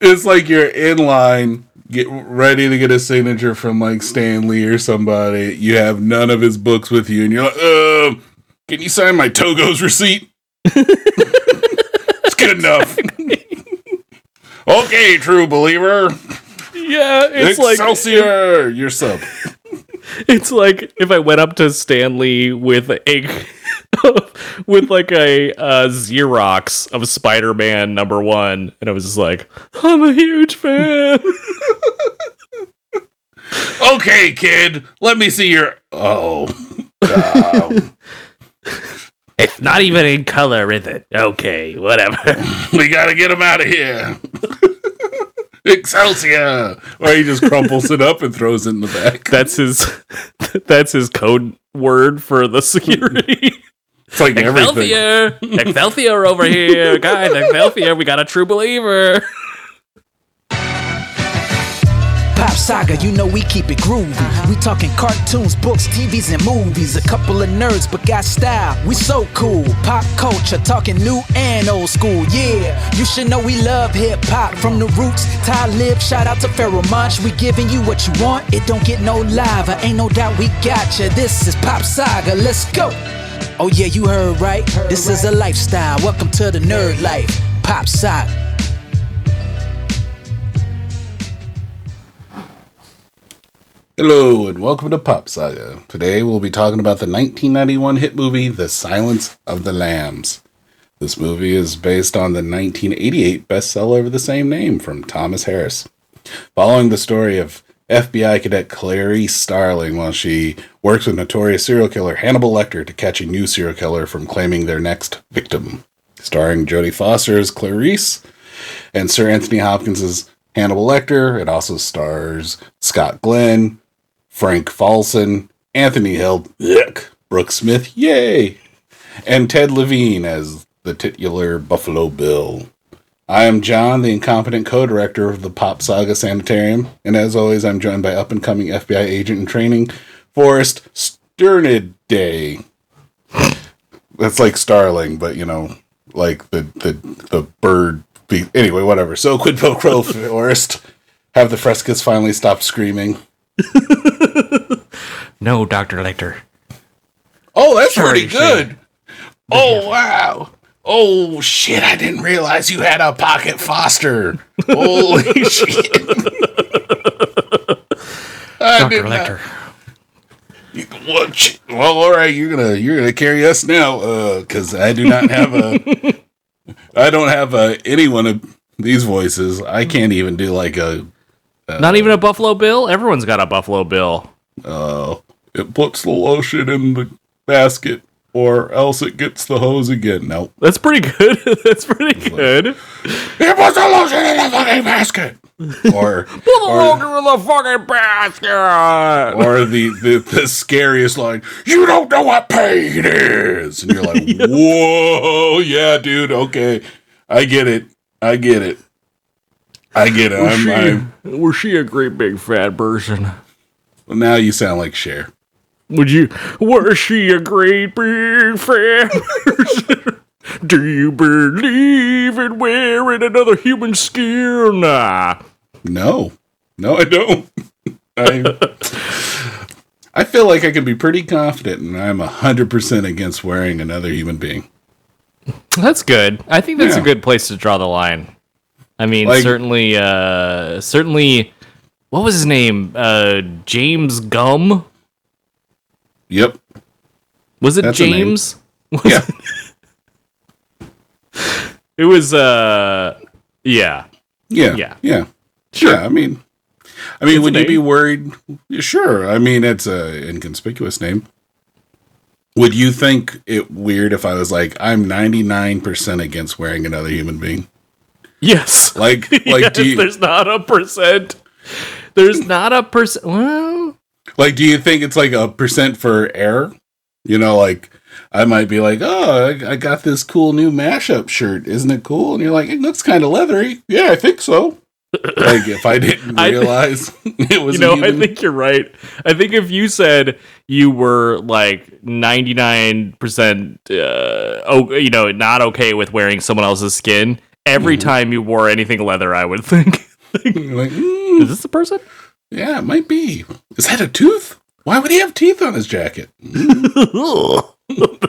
it's like you're in line, get ready to get a signature from like Stan Lee or somebody. You have none of his books with you, and you're like, uh, can you sign my Togo's receipt? it's good enough. okay, true believer. Yeah, it's like Excelsior, your sub. it's like if I went up to Stan Lee with a with like a uh, Xerox of Spider-Man number one, and I was just like, I'm a huge fan. Okay, kid, let me see your. Oh, um, it's not even in color, is it? Okay, whatever. we gotta get him out of here. Excelsior! Or he just crumples it up and throws it in the back. That's his. That's his code word for the security. It's like everything. Excelsior, Excelsior over here, guys. Excelsior, we got a true believer. Pop Saga, you know we keep it groovy. Uh-huh. We talking cartoons, books, TVs, and movies. A couple of nerds, but got style. We so cool. Pop culture, talking new and old school. Yeah, you should know we love hip hop from the roots. Talib, shout out to Pharoahe Monch. We giving you what you want. It don't get no lava. Ain't no doubt we got you. This is Pop Saga. Let's go. Oh yeah, you heard right. This is a lifestyle. Welcome to the nerd life. Pop Saga. Hello and welcome to Pop Saga. Today we'll be talking about the 1991 hit movie The Silence of the Lambs. This movie is based on the 1988 bestseller of the same name from Thomas Harris. Following the story of FBI cadet Clarice Starling while she works with notorious serial killer Hannibal Lecter to catch a new serial killer from claiming their next victim. Starring Jodie Foster as Clarice and Sir Anthony Hopkins as Hannibal Lecter. It also stars Scott Glenn, Frank Faison, Anthony Heald, Brooke Smith, yay, and Ted Levine as the titular Buffalo Bill. I am John, the incompetent co-director of the Pop Saga Sanitarium, and as always, I'm joined by up-and-coming FBI agent in training, Forrest Sterniday. That's like Starling, but you know, like the the the bird. Be- anyway, whatever. So quid pro quo, Forrest. Have the Frescas finally stopped screaming? No, Doctor Lecter. Oh, that's Sorry, pretty good. Oh wow. Oh shit! I didn't realize you had a pocket Foster. Holy shit! Did Lecter. You- sh- Well, all right. You're gonna you're gonna carry us now, uh, because I do not have a. I don't have a, any one of these voices. I can't even do like a. Not even a Buffalo Bill. Everyone's got a Buffalo Bill. Uh, it puts the lotion in the basket, or else it gets the hose again. Nope. That's pretty good. That's pretty good. It puts the lotion in the fucking basket. Or, Put the or, longer in the fucking basket. or the, the the scariest line. You don't know what pain is, and you're like, whoa, yeah, dude. Okay, I get it. I get it. I get it. I'm, I'm, was she a great big fat person? well, now you sound like Cher. Would you? Was she a great big fat person? Do you believe in wearing another human skin? Nah. No, no, I don't. I I feel like I can be pretty confident, and I'm hundred percent against wearing another human being. That's good. I think that's Yeah. a good place to draw the line. I mean, Like- certainly, uh, certainly. What was his name? Uh, James Gumb. Yep. Was it That's. James? Was Yeah. It was. Uh, yeah. Yeah. Yeah. Yeah. Sure. Yeah. I mean, I mean, It's would you be worried? Sure. I mean, it's a inconspicuous name. Would you think it weird if I was like, I'm 99% against wearing another human being? Yes. Like, like, yes, do you, there's not a percent. There's not a percent. Well, like, do you think it's like a percent for error? You know, like, I might be like, oh, I, I got this cool new mashup shirt. Isn't it cool? And you're like, it looks kind of leathery. Yeah, I think so. like, if I didn't I- realize it was you know, I think you're right. I think if you said you were like 99%, uh, oh, you know, not okay with wearing someone else's skin, every time you wore anything leather, I would think, You're like, "Mm, is this the person? Yeah, it might be. Is that a tooth? Why would he have teeth on his jacket?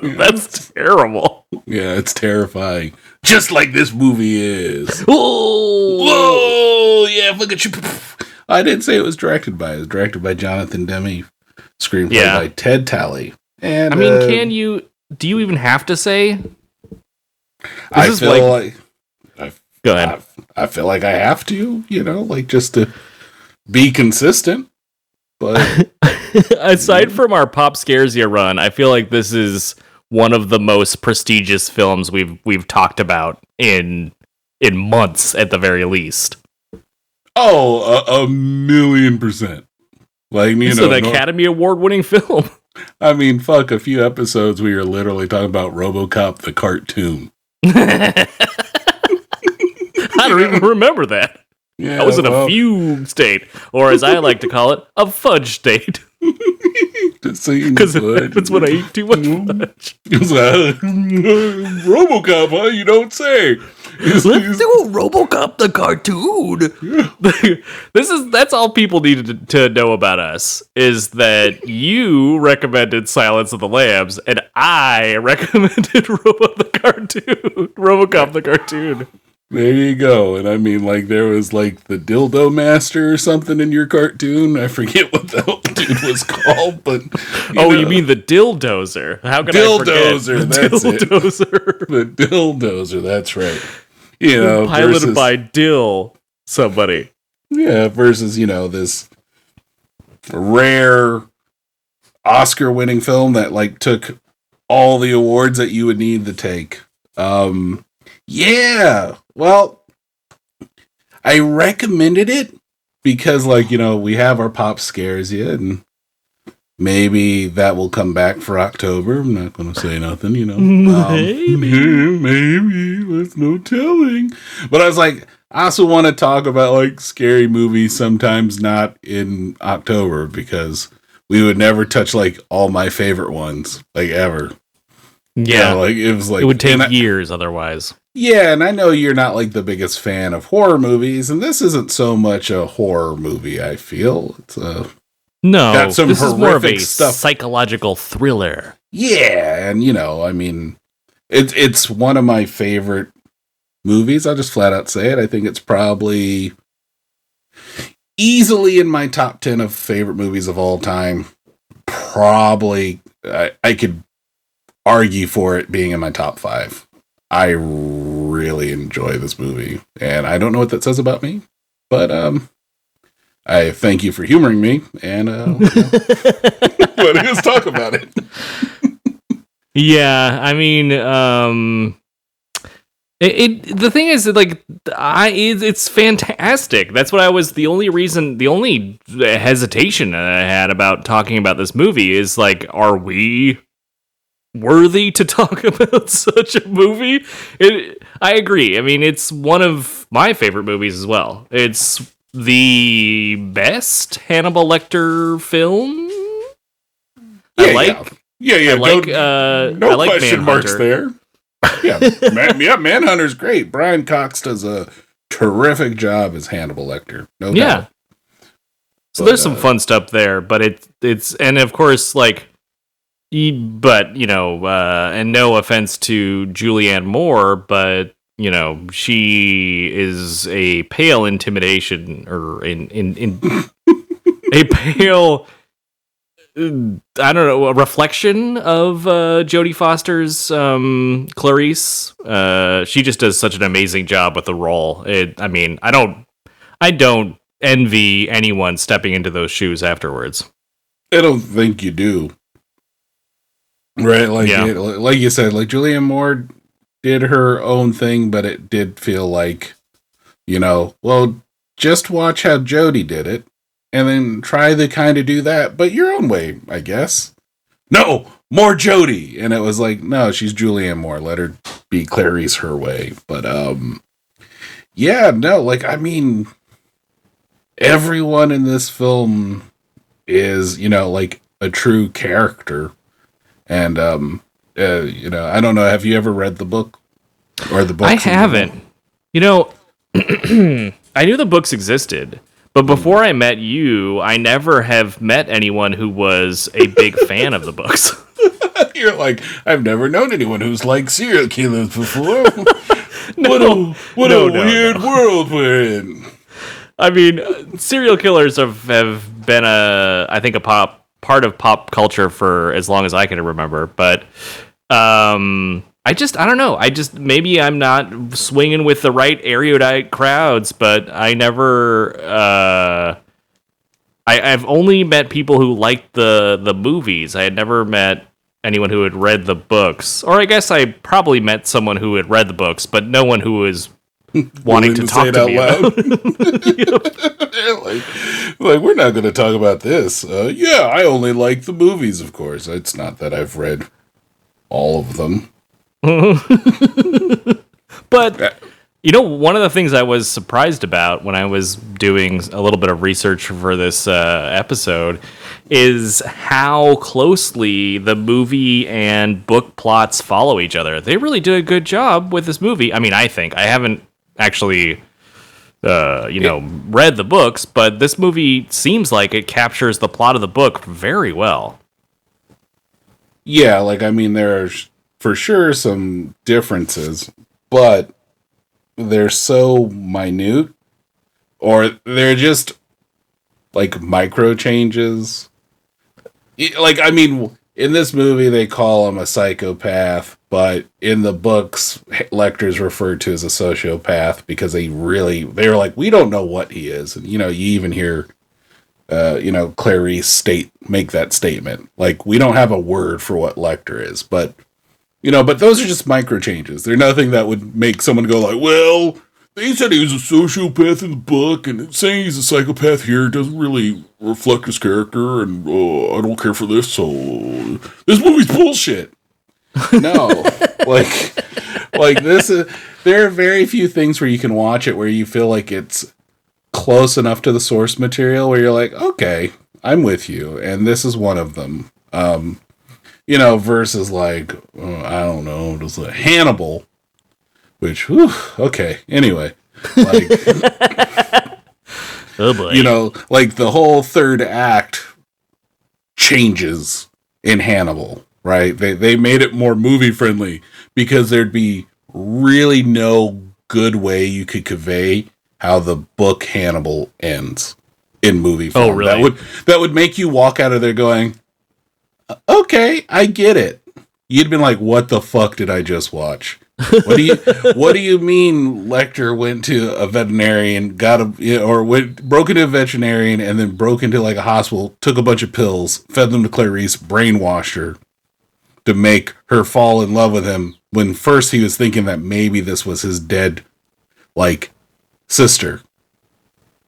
That's terrible. Yeah, it's terrifying. Just like this movie is. Oh, Whoa! Yeah, look at you. I didn't say it was directed by. It was directed by Jonathan Demme. Screenplay Yeah. by Ted Tally. And I mean, uh, can you? Do you even have to say? I feel like, Go ahead. I, I feel like I have to, you know, like just to be consistent. But Aside from our pop scares you run, I feel like this is one of the most prestigious films we've we've talked about in in months at the very least. oh, a, a million percent. Like you It's know, an no- Academy Award winning film. I mean, fuck. A few episodes we were literally talking about RoboCop the cartoon. I don't even remember that. Yeah, I was in well, a fugue state, or as I like to call it, a fudge state, just so you because happens when I eat too much Mhm. fudge. Like, RoboCop, huh? You don't say. He's- he's- RoboCop the cartoon. this is that's all people needed to, to know about us is that you recommended Silence of the Lambs and I recommended Robo the cartoon, RoboCop the cartoon. There you go. And I mean, like, there was like the Dildo Master or something in your cartoon. I forget what the dude was called, but oh, know, you mean the Dildozer? How can I forget? that's it. The Dildozer? That's right. You know, piloted versus, by Dill somebody. yeah, versus you know this rare Oscar-winning film that like took all the awards that you would need to take. Um, yeah, well, I recommended it because, like, you know, we have our pop scares yet, and maybe that will come back for October. I'm not going to say nothing, you know. Um, Maybe. maybe. There's no telling. But I was like, I also want to talk about like scary movies sometimes not in October because we would never touch like all my favorite ones, like ever. Yeah, like it was like it would take I- years otherwise. Yeah, and I know you're not like the biggest fan of horror movies, and this isn't so much a horror movie. I feel it's a No, Got some this is more of a stuff. psychological thriller. yeah, and you know, I mean, it's it's one of my favorite movies. I'll just flat out say it. I think it's probably easily in my top ten of favorite movies of all time. Probably, I, I could argue for it being in my top five. I really enjoy this movie, and I don't know what that says about me, but um, I thank you for humoring me, and uh, let us talk about it. Yeah, I mean, um, it, it the thing is like I it, it's fantastic. That's what I was. The only reason, the only hesitation I had about talking about this movie is like, are we worthy to talk about such a movie? It, I agree. I mean, it's one of my favorite movies as well. It's the best Hannibal Lecter film. I like. yeah. Yeah, yeah. I like. no, uh, no I like question marks there. Yeah, man, yeah. Manhunter's great. Brian Cox does a terrific job as Hannibal Lecter. No Yeah. doubt. So But, there's some uh, fun stuff there, but it it's and of course like, but you know, uh, and no offense to Julianne Moore, but you know she is a pale intimidation or in in in a pale. uh, I don't know, a reflection of uh, Jodie Foster's um, Clarice. Uh, she just does such an amazing job with the role. It, I mean, I don't, I don't envy anyone stepping into those shoes afterwards. I don't think you do. Right, like Yeah. it- like you said, like Julianne Moore did her own thing, but it did feel like, you know, well, just watch how Jodie did it, and then try to kind of do that, but your own way, I guess. No, more Jodie, and it was like, no, she's Julianne Moore. Let her be Clarice her way. But um, yeah, no, like I mean, everyone in this film is you know like a true character and um uh, you know i don't know have you ever read the book or the book I haven't. You know, I knew the books existed, but before I met you, I never have met anyone who was a big fan of the books. You're like, I've never known anyone who's like serial killers before. what a what No, a no, weird no. world we're in. I mean, serial killers have, have been a, I think, a pop part of pop culture for as long as I can remember. But um, I just, I don't know. I just maybe I'm not swinging with the right erudite crowds, but I never. Uh, I, I've only met people who liked the the movies. I had never met anyone who had read the books, or I guess I probably met someone who had read the books, but no one who was wanting to talk to me about loud. like, like, we're not going to talk about this. Uh, yeah, I only like the movies, of course. It's not that I've read all of them. But you know, one of the things I was surprised about when I was doing a little bit of research for this uh, episode is how closely the movie and book plots follow each other. They really did a good job with this movie. I mean, I think I haven't actually. Uh, you know, read the books, but this movie seems like it captures the plot of the book very well. Yeah, like, I mean, there are for sure some differences, but they're so minute, or they're just like micro changes. Like, I mean, in this movie, they call him a psychopath, but in the books, Lecter's referred to as a sociopath because they really, they were like, we don't know what he is. And, you know, you even hear, uh, you know, Clarice state, make that statement. Like, we don't have a word for what Lecter is, but, you know, but those are just micro changes. They're nothing that would make someone go like, well, they said he was a sociopath in the book, and saying he's a psychopath here doesn't really reflect his character, and uh, I don't care for this, so this movie's bullshit. No, like, like this is. There are very few things where you can watch it where you feel like it's close enough to the source material where you're like, okay, I'm with you, and this is one of them. Um, you know, versus like, uh, I don't know, just like Hannibal, which, whew, okay, anyway, like, Oh boy. you know, like the whole third act changes in Hannibal, right? They they made it more movie friendly because there'd be really no good way you could convey how the book Hannibal ends in movie oh, form. Oh, really? That would that would make you walk out of there going, uh, "Okay, I get it." You'd been like, "What the fuck did I just watch?" What do you What do you mean? Lecter went to a veterinarian, got a or went broke into a veterinarian, and then broke into like a hospital, took a bunch of pills, fed them to Clarice, brainwashed her to make her fall in love with him. When first he was thinking that maybe this was his dead, like sister.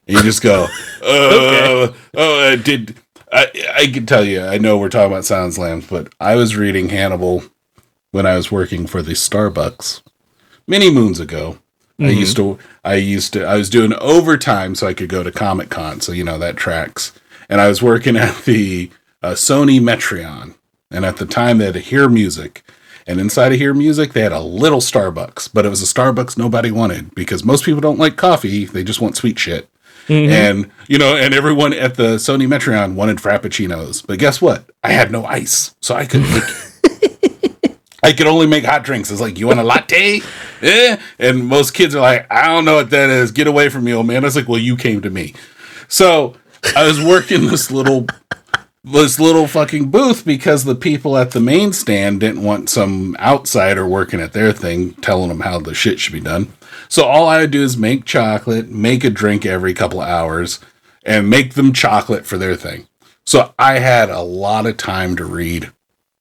And you just go, uh, oh, uh, did I? I can tell you, I know we're talking about Silence Lambs, but I was reading Hannibal when I was working for the Starbucks many moons ago. I used to, I used to, I was doing overtime so I could go to Comic Con. So, you know, that tracks. And I was working at the uh, Sony Metreon. And at the time, they had a Hear Music. And inside of Hear Music, they had a little Starbucks, but it was a Starbucks nobody wanted because most people don't like coffee. They just want sweet shit. And, you know, and everyone at the Sony Metreon wanted Frappuccinos. But guess what? I had no ice. So I couldn't make I could only make hot drinks. It's like, you want a latte? Eh? And most kids are like, I don't know what that is. Get away from me, old man. I was like, well, you came to me. So I was working this little this little fucking booth because the people at the main stand didn't want some outsider working at their thing telling them how the shit should be done. So all I would do is make chocolate, make a drink every couple hours, and make them chocolate for their thing. So I had a lot of time to read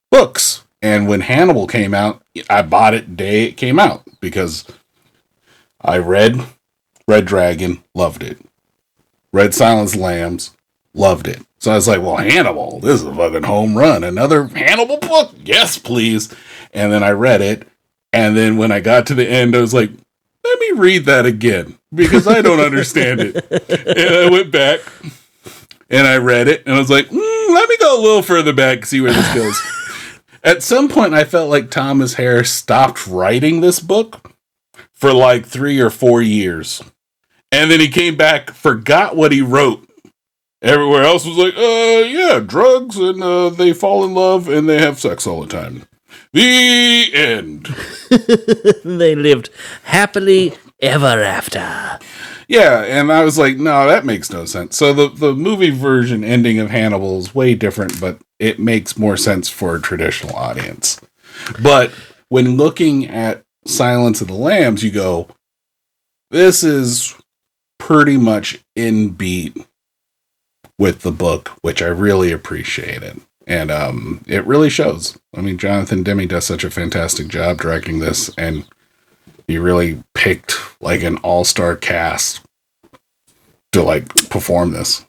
books. And when Hannibal came out, I bought it day it came out because I read Red Dragon, loved it. Red Silence Lambs, loved it. So I was like, well, Hannibal, this is a fucking home run. Another Hannibal book? Yes, please. And then I read it. And then when I got to the end, I was like, let me read that again because I don't understand it. And I went back and I read it and I was like, mm, let me go a little further back and see where this goes. At some point, I felt like Thomas Harris stopped writing this book for like three or four years. And then he came back, forgot what he wrote. Everywhere else was like, uh, yeah, drugs, and uh, they fall in love and they have sex all the time. The end. they lived happily ever after. Yeah, and I was like, no, that makes no sense. So the the movie version ending of Hannibal is way different, but it makes more sense for a traditional audience. But when looking at Silence of the Lambs, you go, this is pretty much in beat with the book, which I really appreciated. And um, it really shows. I mean, Jonathan Demme does such a fantastic job directing this, and he really picked like an all-star cast to like perform this.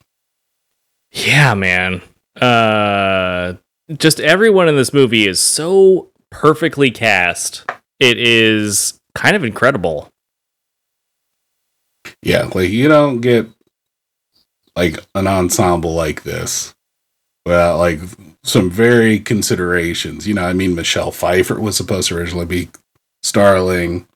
Yeah, man. Uh just everyone in this movie is so perfectly cast. It is kind of incredible. Yeah, like you don't get like an ensemble like this without like some very considerations. You know, I mean, Michelle Pfeiffer was supposed to originally be Starling,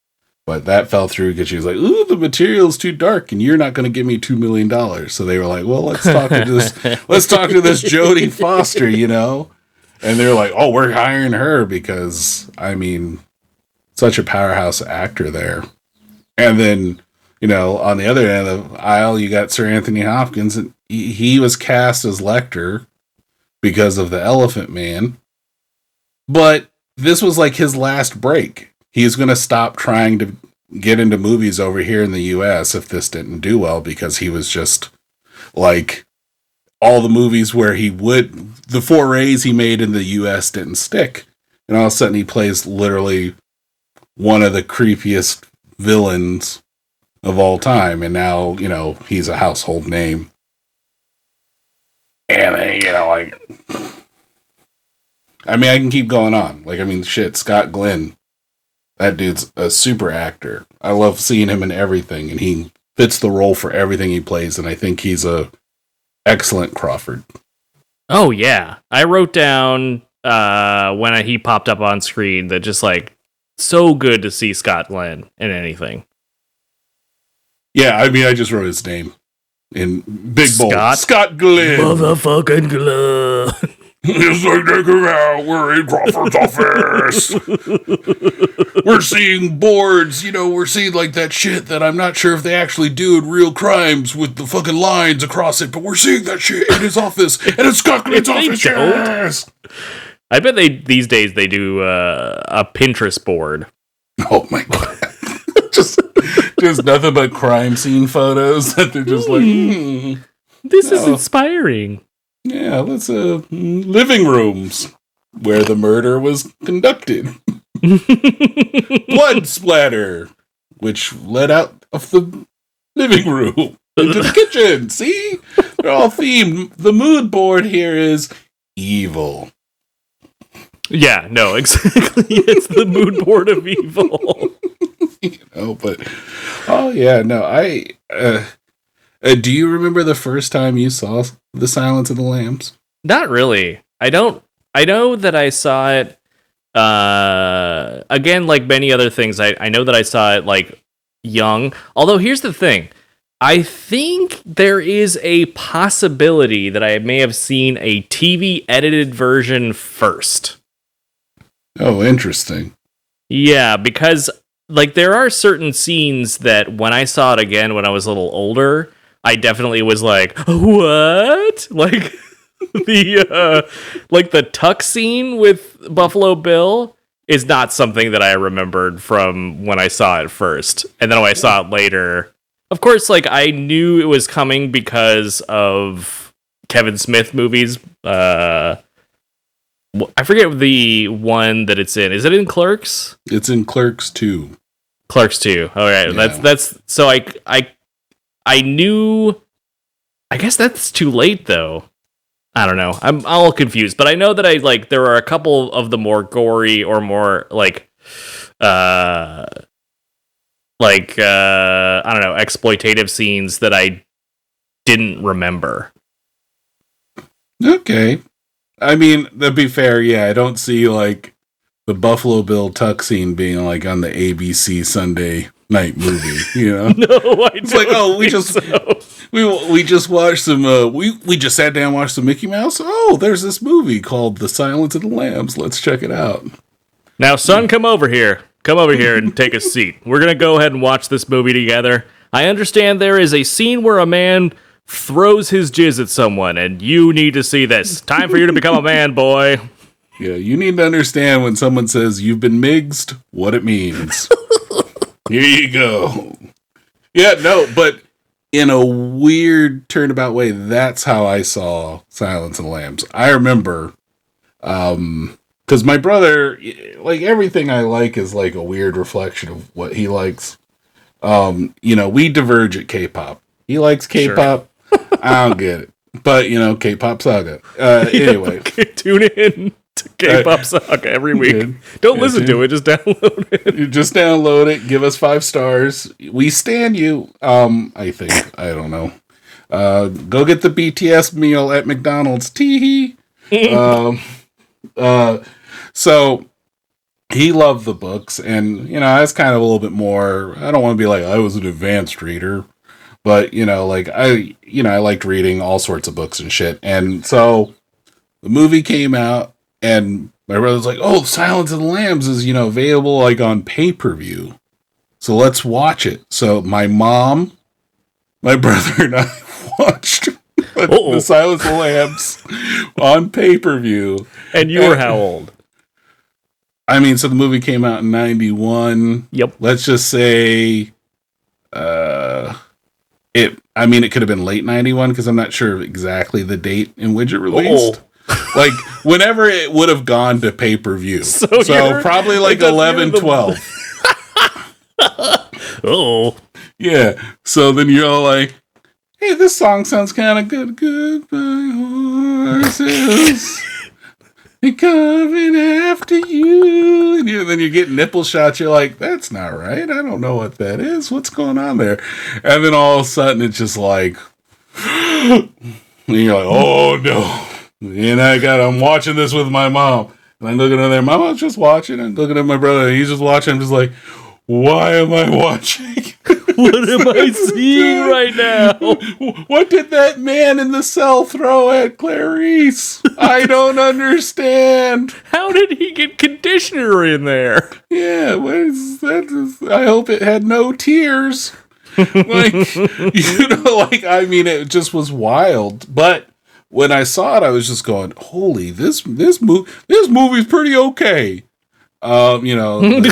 but that fell through because she was like, "Ooh, the material's too dark, and you're not going to give me two million dollars." So they were like, "Well, let's talk to this. let's talk to this Jodie Foster," you know. And they're like, "Oh, we're hiring her because I mean, such a powerhouse actor there." And then, you know, on the other end of the aisle, you got Sir Anthony Hopkins, and he, he was cast as Lecter because of the Elephant Man. But this was like his last break. He's going to stop trying to get into movies over here in the US if this didn't do well because he was just like all the movies where he would the forays he made in the US didn't stick. And all of a sudden he plays literally one of the creepiest villains of all time and now, you know, he's a household name. And then, you know, like I mean, I can keep going on. Like, I mean, shit, Scott Glenn. That dude's a super actor. I love seeing him in everything, and he fits the role for everything he plays. And I think he's a excellent Crawford. Oh yeah, I wrote down uh when he popped up on screen that just like so good to see Scott Glenn in anything. Yeah, I mean, I just wrote his name in big bold. Scott? Scott Glenn. Motherfucking Glenn. It's like take him out. We're in Crawford's office. we're seeing boards. You know, we're seeing like that shit that I'm not sure if they actually do in real crimes with the fucking lines across it, but we're seeing that shit in his office, and it's Scott Glenn's If they office. Yes. I bet they these days they do uh, a Pinterest board. Oh my god. just, just nothing but crime scene photos that they're just like, hmm, This is Oh. inspiring. Yeah, let's uh, living rooms where the murder was conducted. blood splatter, which led out of the living room into the kitchen. See? They're all themed. The mood board here is evil. Yeah, no, exactly. it's the mood board of evil. You know, but oh yeah, no, I uh, uh do you remember the first time you saw The Silence of the Lambs? Not really. I don't. I know that I saw it. Uh, again, like many other things, I I know that I saw it like young. Although here's the thing, I think there is a possibility that I may have seen a TV edited version first. Oh, interesting. Yeah, because like there are certain scenes that when I saw it again when I was a little older, I definitely was like, "What?" Like the uh like the tuck scene with Buffalo Bill is not something that I remembered from when I saw it first. And then when I saw it later, of course like I knew it was coming because of Kevin Smith movies. Uh I forget the one that it's in. Is it in Clerks? It's in Clerks too. Clerks 2. All right. That's that's so I I I knew I guess that's too late though. I don't know. I'm all confused, but I know that I like there are a couple of the more gory or more like uh like uh I don't know, exploitative scenes that I didn't remember. Okay. I mean, to be fair, yeah, I don't see like the Buffalo Bill tuck scene being like on the ABC Sunday night movie. You know, No, I it's like oh, we just we we just watched some. Uh, we we just sat down and watched some Mickey Mouse. Oh, there's this movie called The Silence of the Lambs. Let's check it out. Now, son, come over here. Come over here and take a seat. We're going to go ahead and watch this movie together. I understand there is a scene where a man throws his jizz at someone, and you need to see this. Time for you to become a man, boy. Yeah, you need to understand when someone says you've been mixed, what it means. Here you go. Yeah, no, but in a weird turnabout way, that's how I saw Silence of the Lambs. I remember, um, because my brother, like everything I like, is like a weird reflection of what he likes. Um, you know, we diverge at K-pop. He likes K-pop. I don't get it, but you know, K-pop saga. Uh, anyway. Tune in to K-pop Saga every week. Don't Yeah, listen to it, just download it. You just download it, give us five stars. We stand you. Um, I think. I don't know. Uh, go get the BTS meal at McDonald's. Tee um, uh, so he loved the books, and you know, I was kind of a little bit more. I don't want to be like I was an advanced reader, but you know, like I, you know, I liked reading all sorts of books and shit, and so the movie came out, and my brother's like, "Oh, Silence of the Lambs is you know available like on pay per view, so let's watch it." So my mom, my brother, and I watched Uh-oh. the Silence of the Lambs on pay per view. And you were how old? I mean, so the movie came out in '91. Yep. Let's just say, uh, it. I mean, it could have been late '91 because I'm not sure exactly the date in which it released. Like whenever it would have gone to pay per view. So So, probably like 11, the- 12. Oh, Yeah. So then you're all like, hey, this song sounds kind of good. Goodbye, horses. They coming after you. And then you get nipple shots. You're like, that's not right. I don't know what that is. What's going on there? And then all of a sudden it's just like, and you're like, oh no. And I got, I'm watching this with my mom. And I'm looking at there. My mom's just watching and looking at my brother. He's just watching. I'm just like, why am I watching? what am I seeing right now? What did that man in the cell throw at Clarice? I don't understand. How did he get conditioner in there? Yeah, what is that? I hope it had no tears. Like, you know, like, I mean, it just was wild. But when I saw it, I was just going, holy, this, this movie, this movie's pretty okay. Um, you know, the,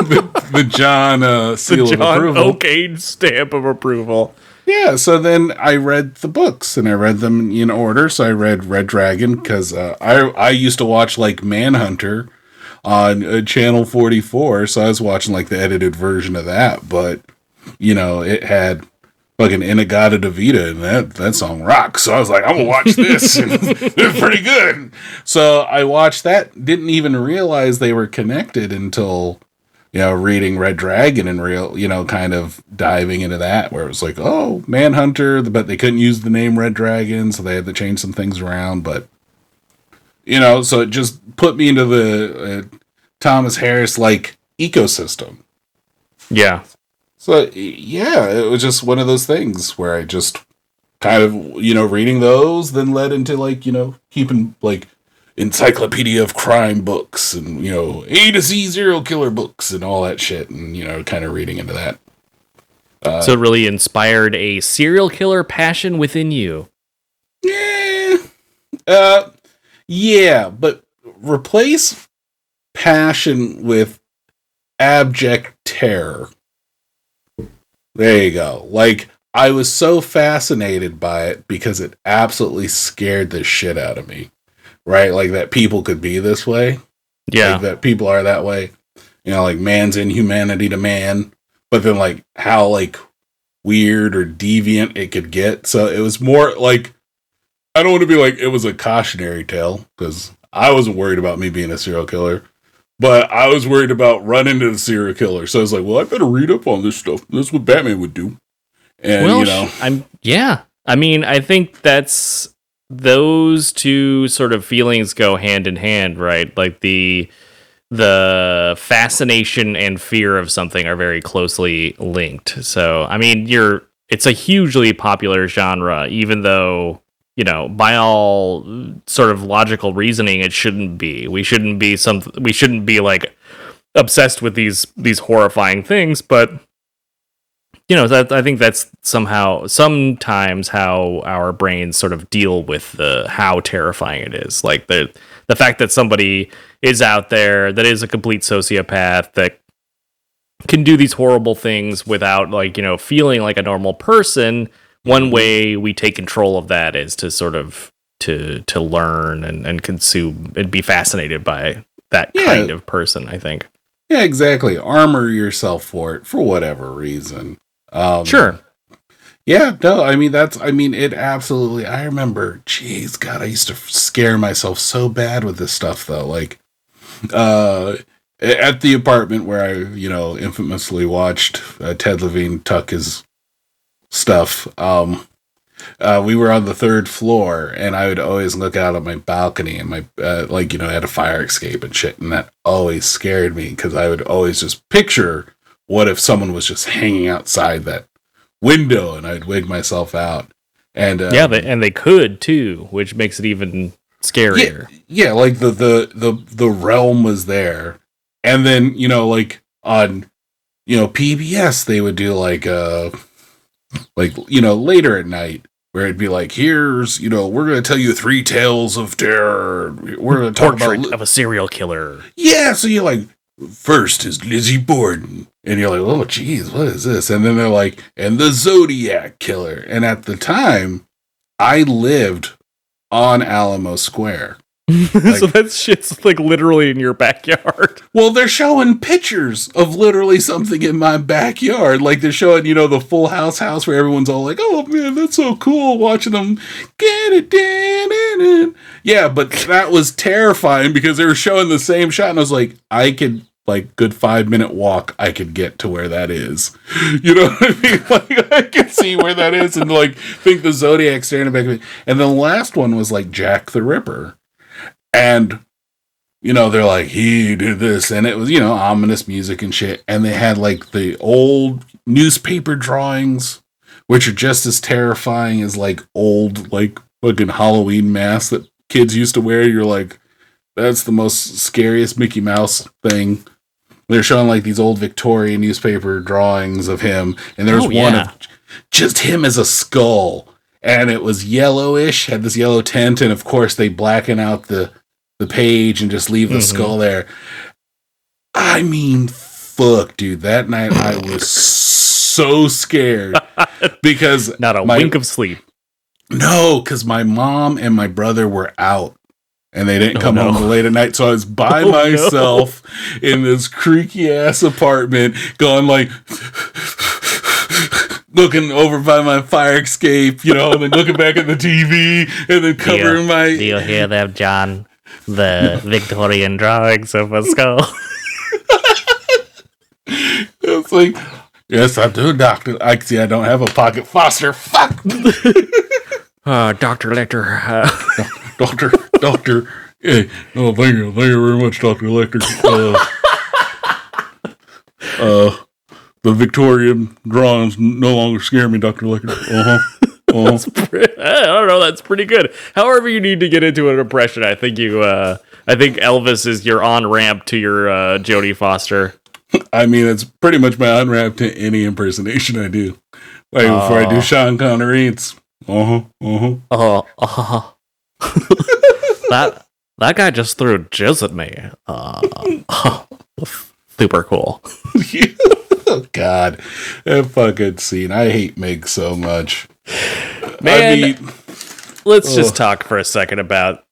the, the John uh, seal of John approval. O'Kane stamp of approval. Yeah, so then I read the books and I read them in order. So I read Red Dragon because uh, I I used to watch like Manhunter on uh, Channel 44, so I was watching like the edited version of that. But you know, it had fucking In-A-Gadda-Da-Vida and that that song rocks. So I was like, I'm gonna watch this. it's pretty good. So I watched that. Didn't even realize they were connected until you know, reading Red Dragon and real, you know, kind of diving into that where it was like, oh, Manhunter, but they couldn't use the name Red Dragon, so they had to change some things around. But, you know, so it just put me into the uh, Thomas Harris like ecosystem. Yeah. So, yeah, it was just one of those things where I just kind of, you know, reading those then led into like, you know, keeping like encyclopedia of crime books and, you know, A to Z serial killer books and all that shit and, you know, kind of reading into that. so it really inspired a serial killer passion within you. Yeah. Uh, yeah, but replace passion with abject terror. There you go. Like, I was so fascinated by it because it absolutely scared the shit out of me. Right? Like, that people could be this way. Yeah. Like, that people are that way. You know, like, man's inhumanity to man. But then, like, how, like, weird or deviant it could get. So it was more like, I don't want to be like, it was a cautionary tale because I wasn't worried about me being a serial killer. But I was worried about running into the serial killer. So I was like, well, I better read up on this stuff. That's what Batman would do. And, well, you know, I'm yeah. I mean, I think that's those two sort of feelings go hand in hand, right? Like the the fascination and fear of something are very closely linked. So, I mean, you're it's a hugely popular genre, even though you know, by all sort of logical reasoning, it shouldn't be. We shouldn't be some. We shouldn't be like obsessed with these these horrifying things, but you know, that I think that's somehow sometimes how our brains sort of deal with the how terrifying it is. Like the the fact that somebody is out there that is a complete sociopath that can do these horrible things without like you know feeling like a normal person one way we take control of that is to sort of to to learn and, and consume and be fascinated by that Yeah. kind of person i think Yeah, exactly. Armor yourself for it for whatever reason. Um, sure Yeah, no, I mean that's I mean it absolutely I remember jeez god I used to scare myself so bad with this stuff though like uh at the apartment where I you know infamously watched uh, Ted Levine tuck his stuff um uh, we were on the third floor and I would always look out on my balcony and my uh, like you know I had a fire escape and shit and that always scared me because I would always just picture what if someone was just hanging outside that window and I'd wig myself out. And uh, yeah they, and they could too which makes it even scarier yeah, like the the the the realm was there. And then, you know, like on you know, PBS they would do like uh like you know, later at night where it'd be like, here's, you know, we're gonna tell you three tales of terror. We're gonna talk about portrait li- of a serial killer Yeah, so you're like, first is Lizzie Borden. And you're like, oh, geez, what is this? And then they're like, and the Zodiac Killer. And at the time, I lived on Alamo Square. so that shit's like literally in your backyard Well, they're showing pictures of literally something in my backyard. Like they're showing, you know, the full house house where everyone's all like, oh man, that's so cool watching them get it. Yeah, but that was terrifying because they were showing the same shot. And I was like, I could, like, good five minute walk, I could get to where that is. You know what I mean? Like, I can see where that is and, like, think the Zodiac standing back. And the last one was, like, Jack the Ripper. And you know, they're like, he did this, and it was, you know, ominous music and shit. And they had like the old newspaper drawings, which are just as terrifying as like old, like fucking Halloween masks that kids used to wear. You're like, that's the most scariest Mickey Mouse thing. They're showing like these old Victorian newspaper drawings of him, and there's Oh, one yeah. of just him as a skull. And it was yellowish, had this yellow tint, and of course they blacken out the the page and just leave the Mhm. skull there. I mean, fuck, dude. That night I was so scared because not a my- wink of sleep no, because my mom and my brother were out and they didn't Oh, come no. home late at night. So I was by Oh, no. myself in this creaky ass apartment, going like, looking over by my fire escape, you know, and then looking back at the TV and then covering my. Do you hear them john the victorian drawings of a skull It's like, yes, I do, Doctor. I see I don't have a pocket Foster. Fuck, uh, dr lecter uh, Doctor, Doctor. Hey, oh, thank you, thank you very much, Doctor Electric. Uh, uh, the Victorian drawings no longer scare me, Doctor Electric. Uh huh. Uh-huh. I don't know. That's pretty good. However, you need to get into an impression. I think you. Uh, I think Elvis is your on ramp to your uh, Jodie Foster. I mean, it's pretty much my on ramp to any impersonation I do. Like before I do. Sean Connery, it's uh huh, uh huh. Uh, that that guy just threw jizz at me. Uh, super cool. oh God, that fucking scene. I hate Meg so much. Man, I mean, Let's just talk for a second about.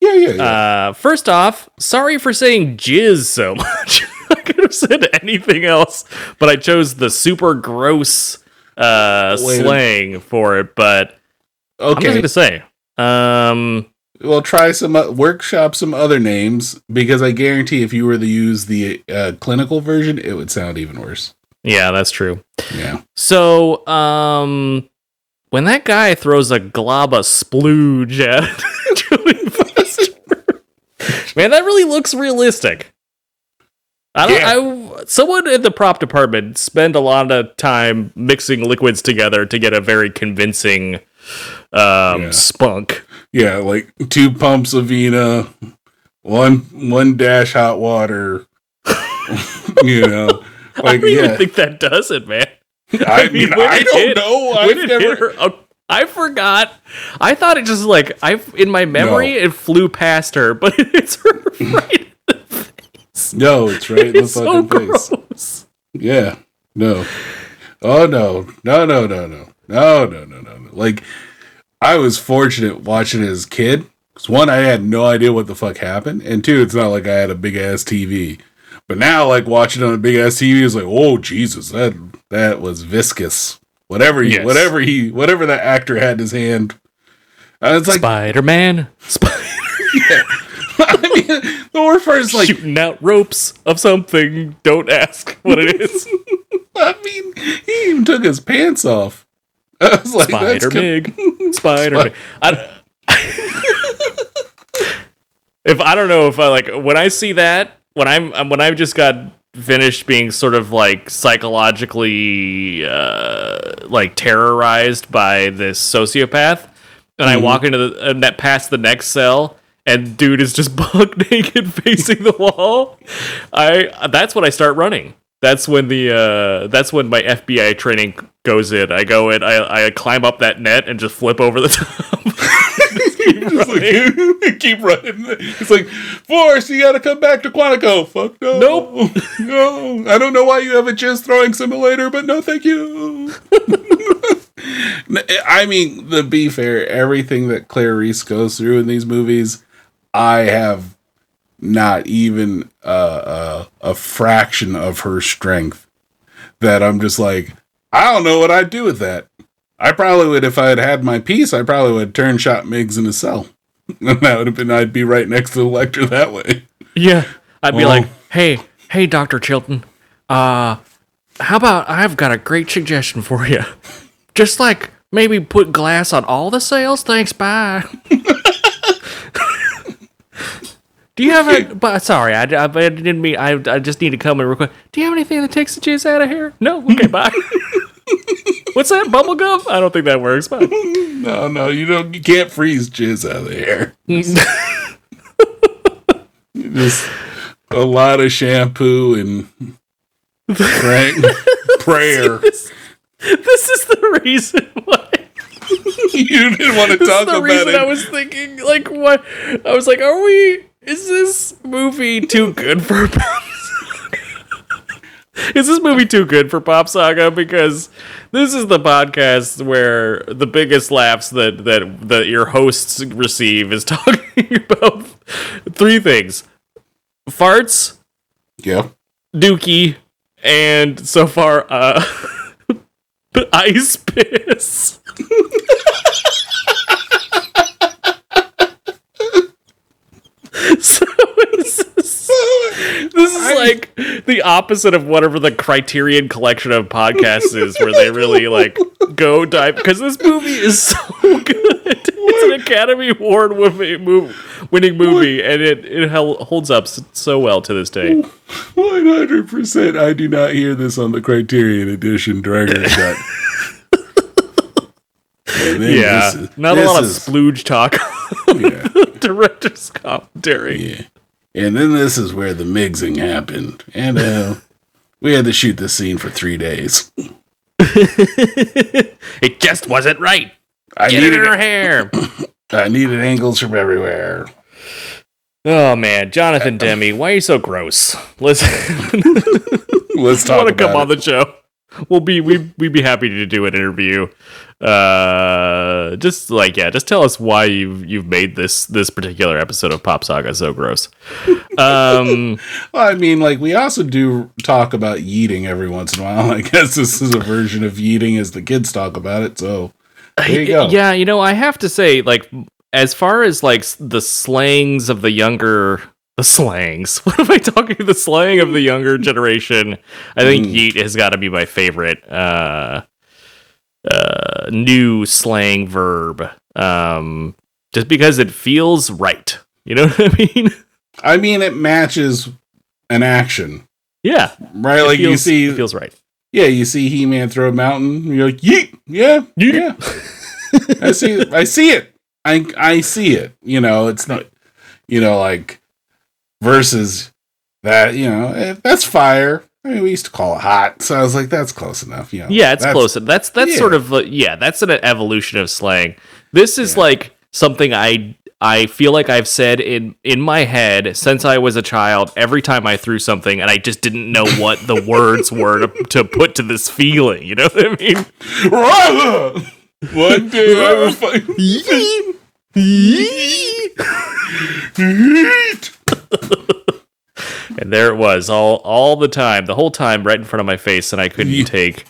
yeah, yeah, yeah. Uh, first off, sorry for saying jizz so much. I could have said anything else, but I chose the super gross uh, Wait a- slang for it. But I'm just okay, gonna say, um, well, try some uh, workshop some other names because I guarantee if you were to use the uh, clinical version, it would sound even worse. yeah, that's true. Yeah. So, um, when that guy throws a glob of splooge at Jodie Foster, man, that really looks realistic. I don't. I someone in the prop department spend a lot of time mixing liquids together to get a very convincing um, Yeah. spunk. Yeah, like two pumps of Vina, one one dash hot water. you know, I don't yeah. even think that does it, man. I mean, I don't hit- know. I've never. hit her- um, I forgot. I thought it just like I in my memory No. it flew past her, but it's her right. No, it's right in the It's so fucking face. Yeah. No. Oh no. No no no no. No no no no no. Like I was fortunate watching it as a kid. Cause one, I had no idea what the fuck happened, and two, it's not like I had a big ass TV. But now, like watching on a big ass TV, is like, oh Jesus, that that was viscous. Whatever he, Yes. whatever he, whatever that actor had in his hand. And it's like, Spider Man, Spider I mean, the worst part is like, shooting out ropes of something. Don't ask what it is. I mean, he even took his pants off. I was like, that's Spider com- Mig, Spider Mig. I, if I don't know if I like when I see that when I'm when I've just got finished being sort of like psychologically uh, like terrorized by this sociopath, and I walk into the and that past the next cell. And dude is just buck naked facing the wall. I that's when I start running. That's when the uh, that's when my FBI training goes in. I go in, I, I climb up that net and just flip over the top. Just like, keep running. It's like, Forrest, you gotta come back to Quantico. Fuck no. Nope. No. I don't know why you have a jizz throwing simulator, but no thank you. I mean, to be fair, everything that Clarice goes through in these movies, I have not even uh, uh, a fraction of her strength. That I'm just like, I don't know what I'd do with that. I probably would if I had had my piece. I probably would turn shot Miggs in a cell, and that would have been. I'd be right next to the Lecter that way. yeah, I'd be like, hey, hey, Doctor Chilton, uh, how about I've got a great suggestion for you. Just like maybe put glass on all the sails. Thanks, bye. Do you have a? But sorry, I, I, I didn't mean. I, I just need to come in real quick. Do you have anything that takes the jizz out of here? No. Okay, bye. What's that? Bubble gum? I don't think that works. Bye. No, no, you don't. You can't freeze jizz out of the air. Just a lot of shampoo and pray, prayer. this is the reason why. You didn't want to talk about it. This talk is the about reason it. I was thinking, like, what? I was like, are we? Is this movie too good for Pop Saga? is this movie too good for Pop Saga? Because this is the podcast where the biggest laughs that that that your hosts receive is talking about three things: farts, yeah. Dookie, and so far, uh, ice piss. so this is, this is like the opposite of whatever the Criterion collection of podcasts is, where they really like go dive because this movie is so good. It's an Academy Award winning movie, winning movie, and it it holds up so well to this day. One hundred percent. I do not hear this on the Criterion Edition director's cut. Yeah, this not a lot of splooge talk. yeah, Director's commentary. yeah. And then this is where the mixing happened, and uh, we had to shoot this scene for three days. It just wasn't right. I Get it in needed her hair. I needed angles from everywhere. Oh man, Jonathan Demme, why are you so gross? Listen, Let's talk want to come about on the show. We'll be we we'd be happy to do an interview. Uh, just like yeah, just tell us why you've you've made this this particular episode of Pop Saga so gross. Um, Well, I mean, like we also do talk about yeeting every once in a while. I guess this is a version of yeeting as the kids talk about it. So there you go. Yeah, you know, I have to say, like, as far as like the slangs of the younger, the slangs. What am I talking? The slang of the younger generation. I think Mm. yeet has got to be my favorite. Uh, uh, new slang verb. Um, just because it feels right. You know what I mean? I mean, it matches an action. Yeah, right? it Like you see, it feels right. yeah, you see He Man throw a mountain. You're like, yeet, yeah, yeah. I see, I see it. I I see it. You know, it's not, you know, like versus that. You know, eh, that's fire. I mean, we used to call it hot, so I was like, that's close enough. You know, Yeah, it's That's- close. That's that's yeah. sort of uh, yeah, that's an evolution of slang. This is Yeah. like something I I feel like I've said in in my head since I was a child. Every time I threw something, and I just didn't know what the words were to, to put to this feeling. You know what I mean? One day I will find Yeet. And there it was, all all the time, the whole time, right in front of my face, and I couldn't take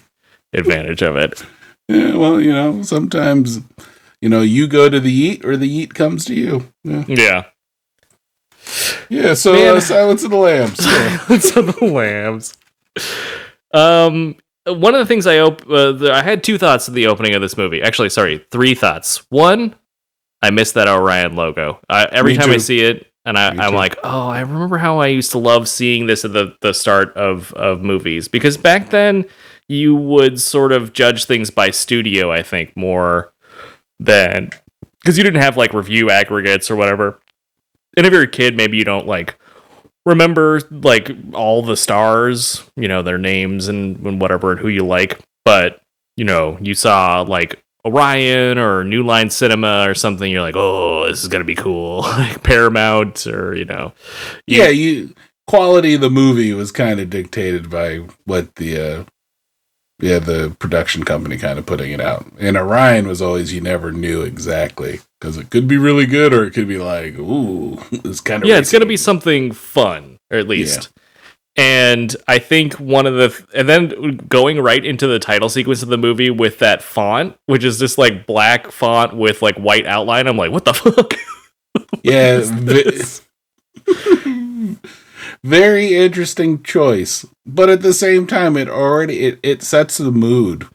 advantage of it. Yeah, well, you know, sometimes, you know, you go to the eat or the eat comes to you. Yeah, Yeah. yeah so uh, Silence of the Lambs. Yeah. Silence of the Lambs. Um, one of the things I op- uh, the, I had two thoughts of the opening of this movie. Actually, sorry, three thoughts. One, I missed that Orion logo. Every Me time I see it, and I, I'm like, oh, I remember how I used to love seeing this at the the start of of movies because back then you would sort of judge things by studio. I think more than because you didn't have like review aggregates or whatever. And if you're a kid, maybe you don't like remember like all the stars, you know, their names and, and whatever and who you like. But, you know, you saw like Orion or New Line Cinema or something, you're like, oh, this is gonna be cool. like Paramount or, you know. you- yeah, you quality of the movie was kind of dictated by what the uh yeah, the production company kind of putting it out. And Orion was always you never knew exactly because it could be really good or it could be like, ooh, it's kind of yeah, it's gonna be something fun, or at least. And I think one of the and then going right into the title sequence of the movie with that font, which is just like black font with like white outline. I'm like, what the fuck? yeah, is this? very interesting choice, but at the same time, it already it it sets the mood.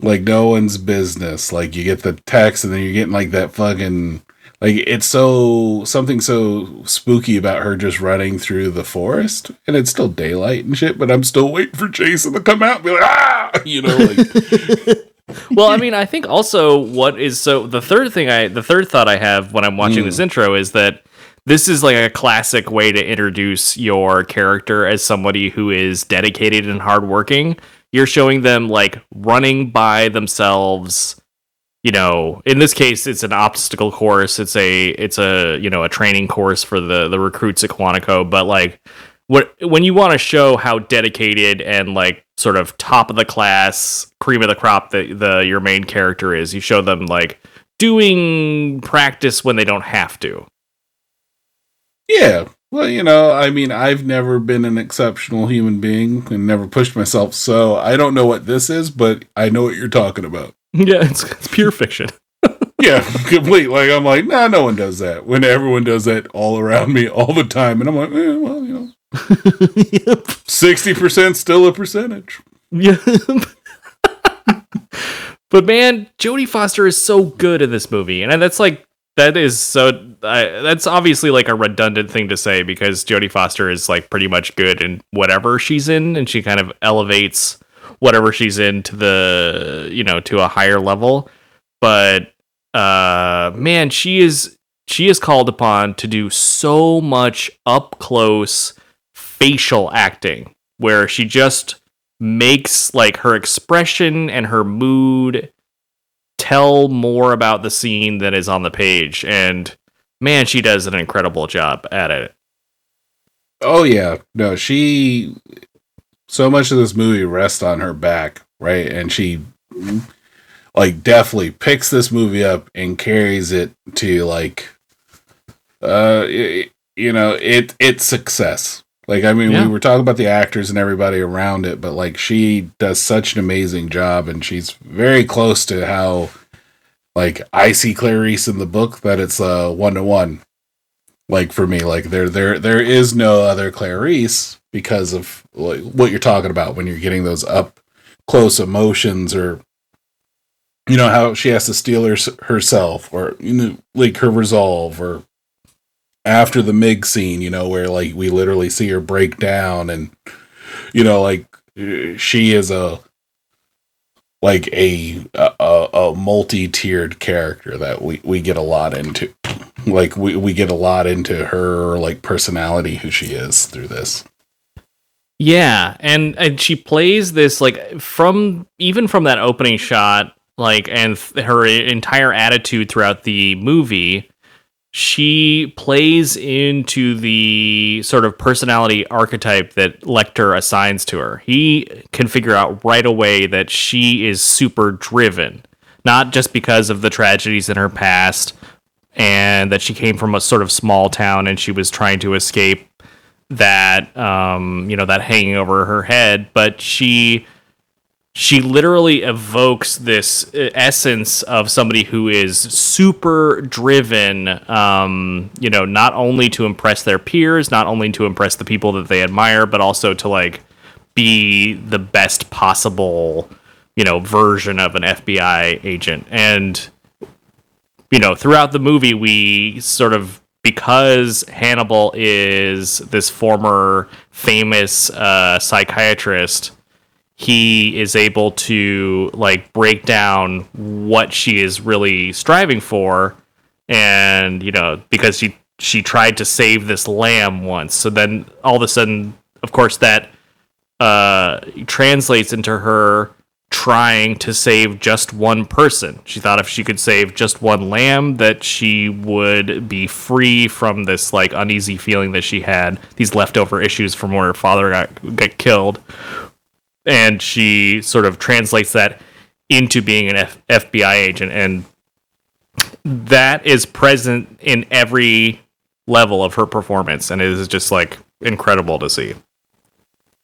Like no one's business. Like you get the text, and then you're getting like that fucking like it's so something so spooky about her just running through the forest, and it's still daylight and shit. But I'm still waiting for Jason to come out and be like, ah, you know, like well, I mean, I think also what is so the third thing I the third thought I have when I'm watching this intro is that this is like a classic way to introduce your character as somebody who is dedicated and hardworking. You're showing them like running by themselves. You know, in this case, it's an obstacle course. It's a it's a you know a training course for the the recruits at Quantico. But like, what when you want to show how dedicated and like sort of top of the class, cream of the crop that the your main character is, you show them like doing practice when they don't have to. Yeah. Well, you know, I mean, I've never been an exceptional human being and never pushed myself, so I don't know what this is, but I know what you're talking about. Yeah, it's, it's pure fiction. Yeah, complete. Like I'm like, nah, no one does that. When everyone does that all around me all the time, and I'm like, eh, well, you know, sixty percent still a percentage. Yeah. but man, Jodie Foster is so good in this movie, and that's like that is so. I, that's obviously like a redundant thing to say because Jodie Foster is like pretty much good in whatever she's in, and she kind of elevates whatever she's in to the you know to a higher level. But uh, man, she is she is called upon to do so much up close facial acting where she just makes like her expression and her mood tell more about the scene than is on the page and man she does an incredible job at it Oh yeah, no, she. So much of this movie rests on her back, right? And she, like, definitely picks this movie up and carries it to like, uh, you know, it it's success. Like, I mean, Yeah. we were talking about the actors and everybody around it, but like, she does such an amazing job, and she's very close to how, like, I see Clarice in the book that it's a one to one like for me like there there there is no other clarice because of like what you're talking about when you're getting those up close emotions or you know how she has to steel her, herself or you know like her resolve or after the Mig scene, you know, where like we literally see her break down and you know, like she is a like a a, a multi-tiered character that we we get a lot into. Like we we get a lot into her like personality who she is through this. Yeah, and and she plays this like from even from that opening shot, like and th- her entire attitude throughout the movie, she plays into the sort of personality archetype that Lecter assigns to her. He can figure out right away that she is super driven, not just because of the tragedies in her past and that she came from a sort of small town and she was trying to escape that um, you know that hanging over her head, but she she literally evokes this uh, essence of somebody who is super driven um, you know not only to impress their peers not only to impress the people that they admire but also to like be the best possible you know version of an FBI agent. And you know throughout the movie we sort of because Hannibal is this former famous uh, psychiatrist, he is able to like break down what she is really striving for, and you know because she she tried to save this lamb once, so then all of a sudden, of course, that uh, translates into her trying to save just one person. She thought if she could save just one lamb that she would be free from this like uneasy feeling that she had, these leftover issues from where her father got got killed. And she sort of translates that into being an F- FBI agent and that is present in every level of her performance and it is just like incredible to see.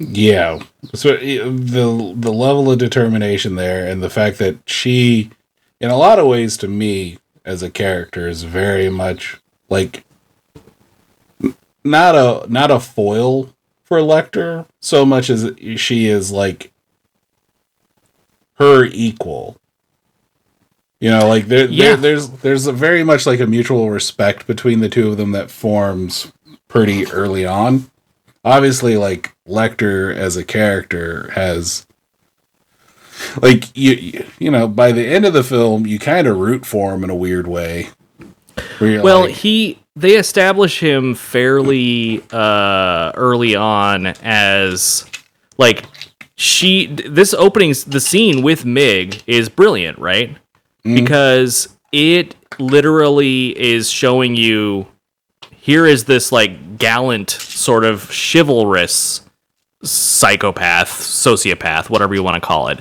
Yeah. So the the level of determination there and the fact that she in a lot of ways to me as a character is very much like not a not a foil for Lecter so much as she is like her equal. You know, like there, Yeah. there there's there's a very much like a mutual respect between the two of them that forms pretty early on. Obviously, like Lecter as a character has like you you- know by the end of the film you kind of root for him in a weird way. Well, like, he they establish him fairly uh early on as like she this opening the scene with Mig is brilliant, right? Because it literally is showing you here is this like gallant sort of chivalrous psychopath, sociopath, whatever you want to call it.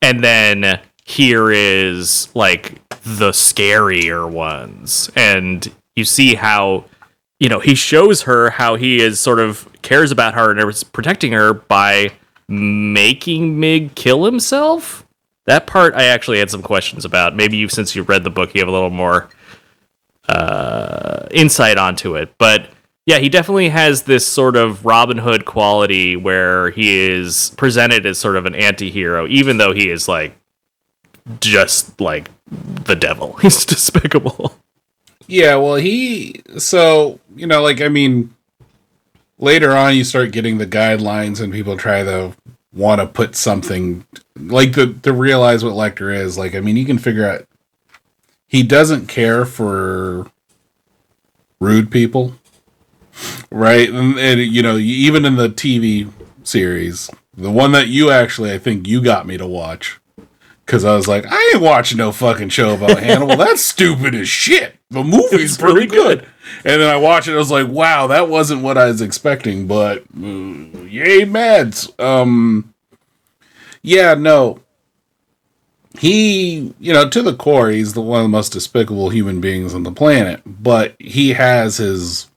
And then here is like the scarier ones. And you see how, you know, he shows her how he is sort of cares about her and is protecting her by making Mig kill himself. That part I actually had some questions about. Maybe you, since you read the book, you have a little more uh, insight onto it. But yeah, he definitely has this sort of Robin Hood quality where he is presented as sort of an anti-hero, even though he is like just like the devil. He's despicable. Yeah, well, he so you know, like I mean, later on you start getting the guidelines, and people try to want to put something like the to realize what Lecter is. Like, I mean, you can figure out he doesn't care for rude people, right? And, and you know, even in the TV series, the one that you actually, I think you got me to watch. Cause I was like, I ain't watching no fucking show about Hannibal. That's stupid as shit. The movie's It's really pretty good. And then I watched it. I was like, wow, that wasn't what I was expecting. But uh, yay, Mads. Um, yeah, no. He, you know, to the core, he's the one of the most despicable human beings on the planet. But he has his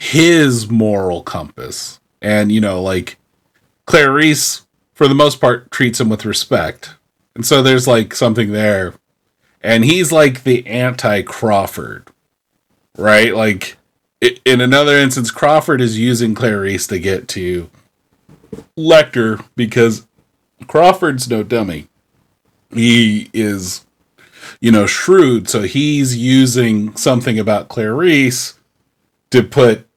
his moral compass, and you know, like Clarice, for the most part, treats him with respect. And so there's like something there. And he's like the anti Crawford, right? Like in another instance, Crawford is using Clarice to get to Lecter because Crawford's no dummy. He is, you know, shrewd. So he's using something about Clarice to put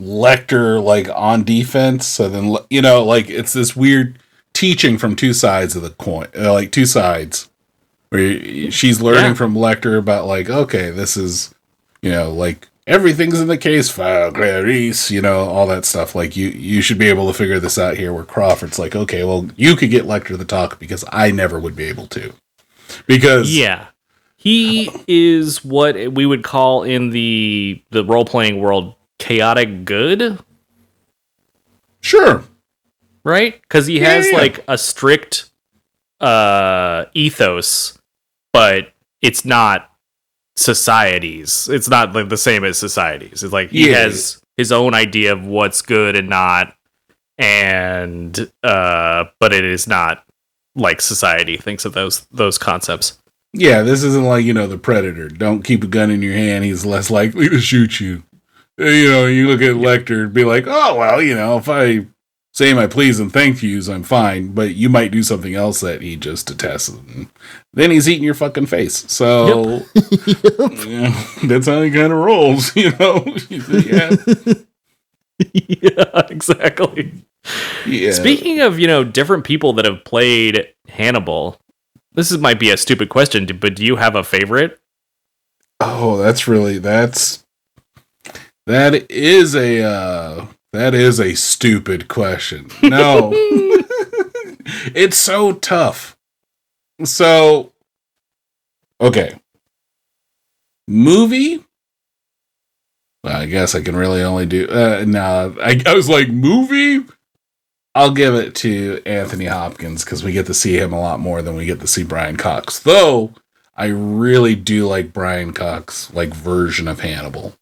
Lecter like on defense. So then you know, like it's this weird teaching from two sides of the coin, uh, like two sides, where she's learning Yeah. from Lecter about like, okay, this is, you know, like everything's in the case file, Clarice, you know, all that stuff. Like you, you should be able to figure this out here. Where Crawford's like, okay, well, you could get Lecter to talk because I never would be able to, because Yeah. He is what we would call in the the role playing world chaotic good, sure, right? Because he Yeah, has yeah. like a strict uh ethos, but it's not societies. It's not like the same as societies. It's like he Yeah. has his own idea of what's good and not, and uh, but it is not like society thinks of those those concepts. Yeah, this isn't like, you know, the predator. Don't keep a gun in your hand. He's less likely to shoot you. Uh, You know, you look at Lecter and be like, oh, well, you know, if I say my please and thank yous, I'm fine. But you might do something else that he just detests. And then he's eating your fucking face. So yeah, that's how he kind of rolls, you know? yeah. yeah, exactly. yeah. Speaking of, you know, different people that have played Hannibal, this is, might be a stupid question, but do you have a favorite? Oh, that's really that's that is a uh that is a stupid question. No. it's so tough. So okay. Movie? Well, I guess I can really only do uh no, I, I was like movie? I'll give it to Anthony Hopkins because we get to see him a lot more than we get to see Brian Cox. Though I really do like Brian Cox like version of Hannibal.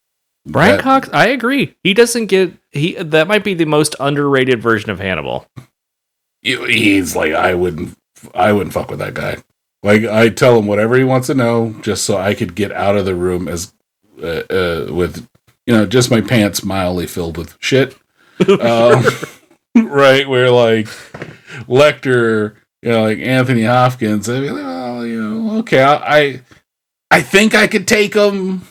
Brian That- Cox, I agree. He doesn't get he that might be the most underrated version of Hannibal. he's like I wouldn't I wouldn't fuck with that guy. Like I tell him whatever he wants to know just so I could get out of the room as uh, uh, with you know just my pants mildly filled with shit. Um, right where like Lecter, you know, like Anthony Hopkins. I mean, well, you know, okay, I I, I think I could take him.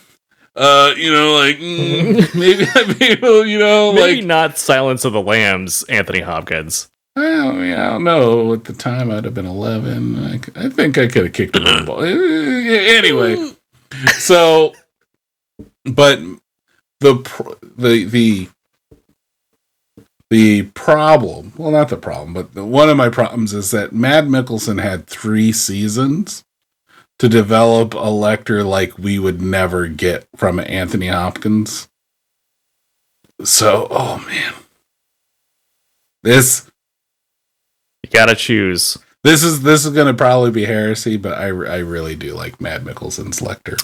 Uh, you know, like mm, maybe, maybe, you know, Maybe like not Silence of the Lambs, Anthony Hopkins. I mean, I don't know. At the time, I'd have been 11. I think I could have kicked him in the ball. Anyway, so, but the the the the problem, well, not the problem, but the, one of my problems is that Mad Mikkelsen had three seasons to develop a Lecter like we would never get from Anthony Hopkins. So, oh man, this You gotta choose. this is this is gonna probably be heresy, but I, I really do like Mad Mikkelsen's Lecter.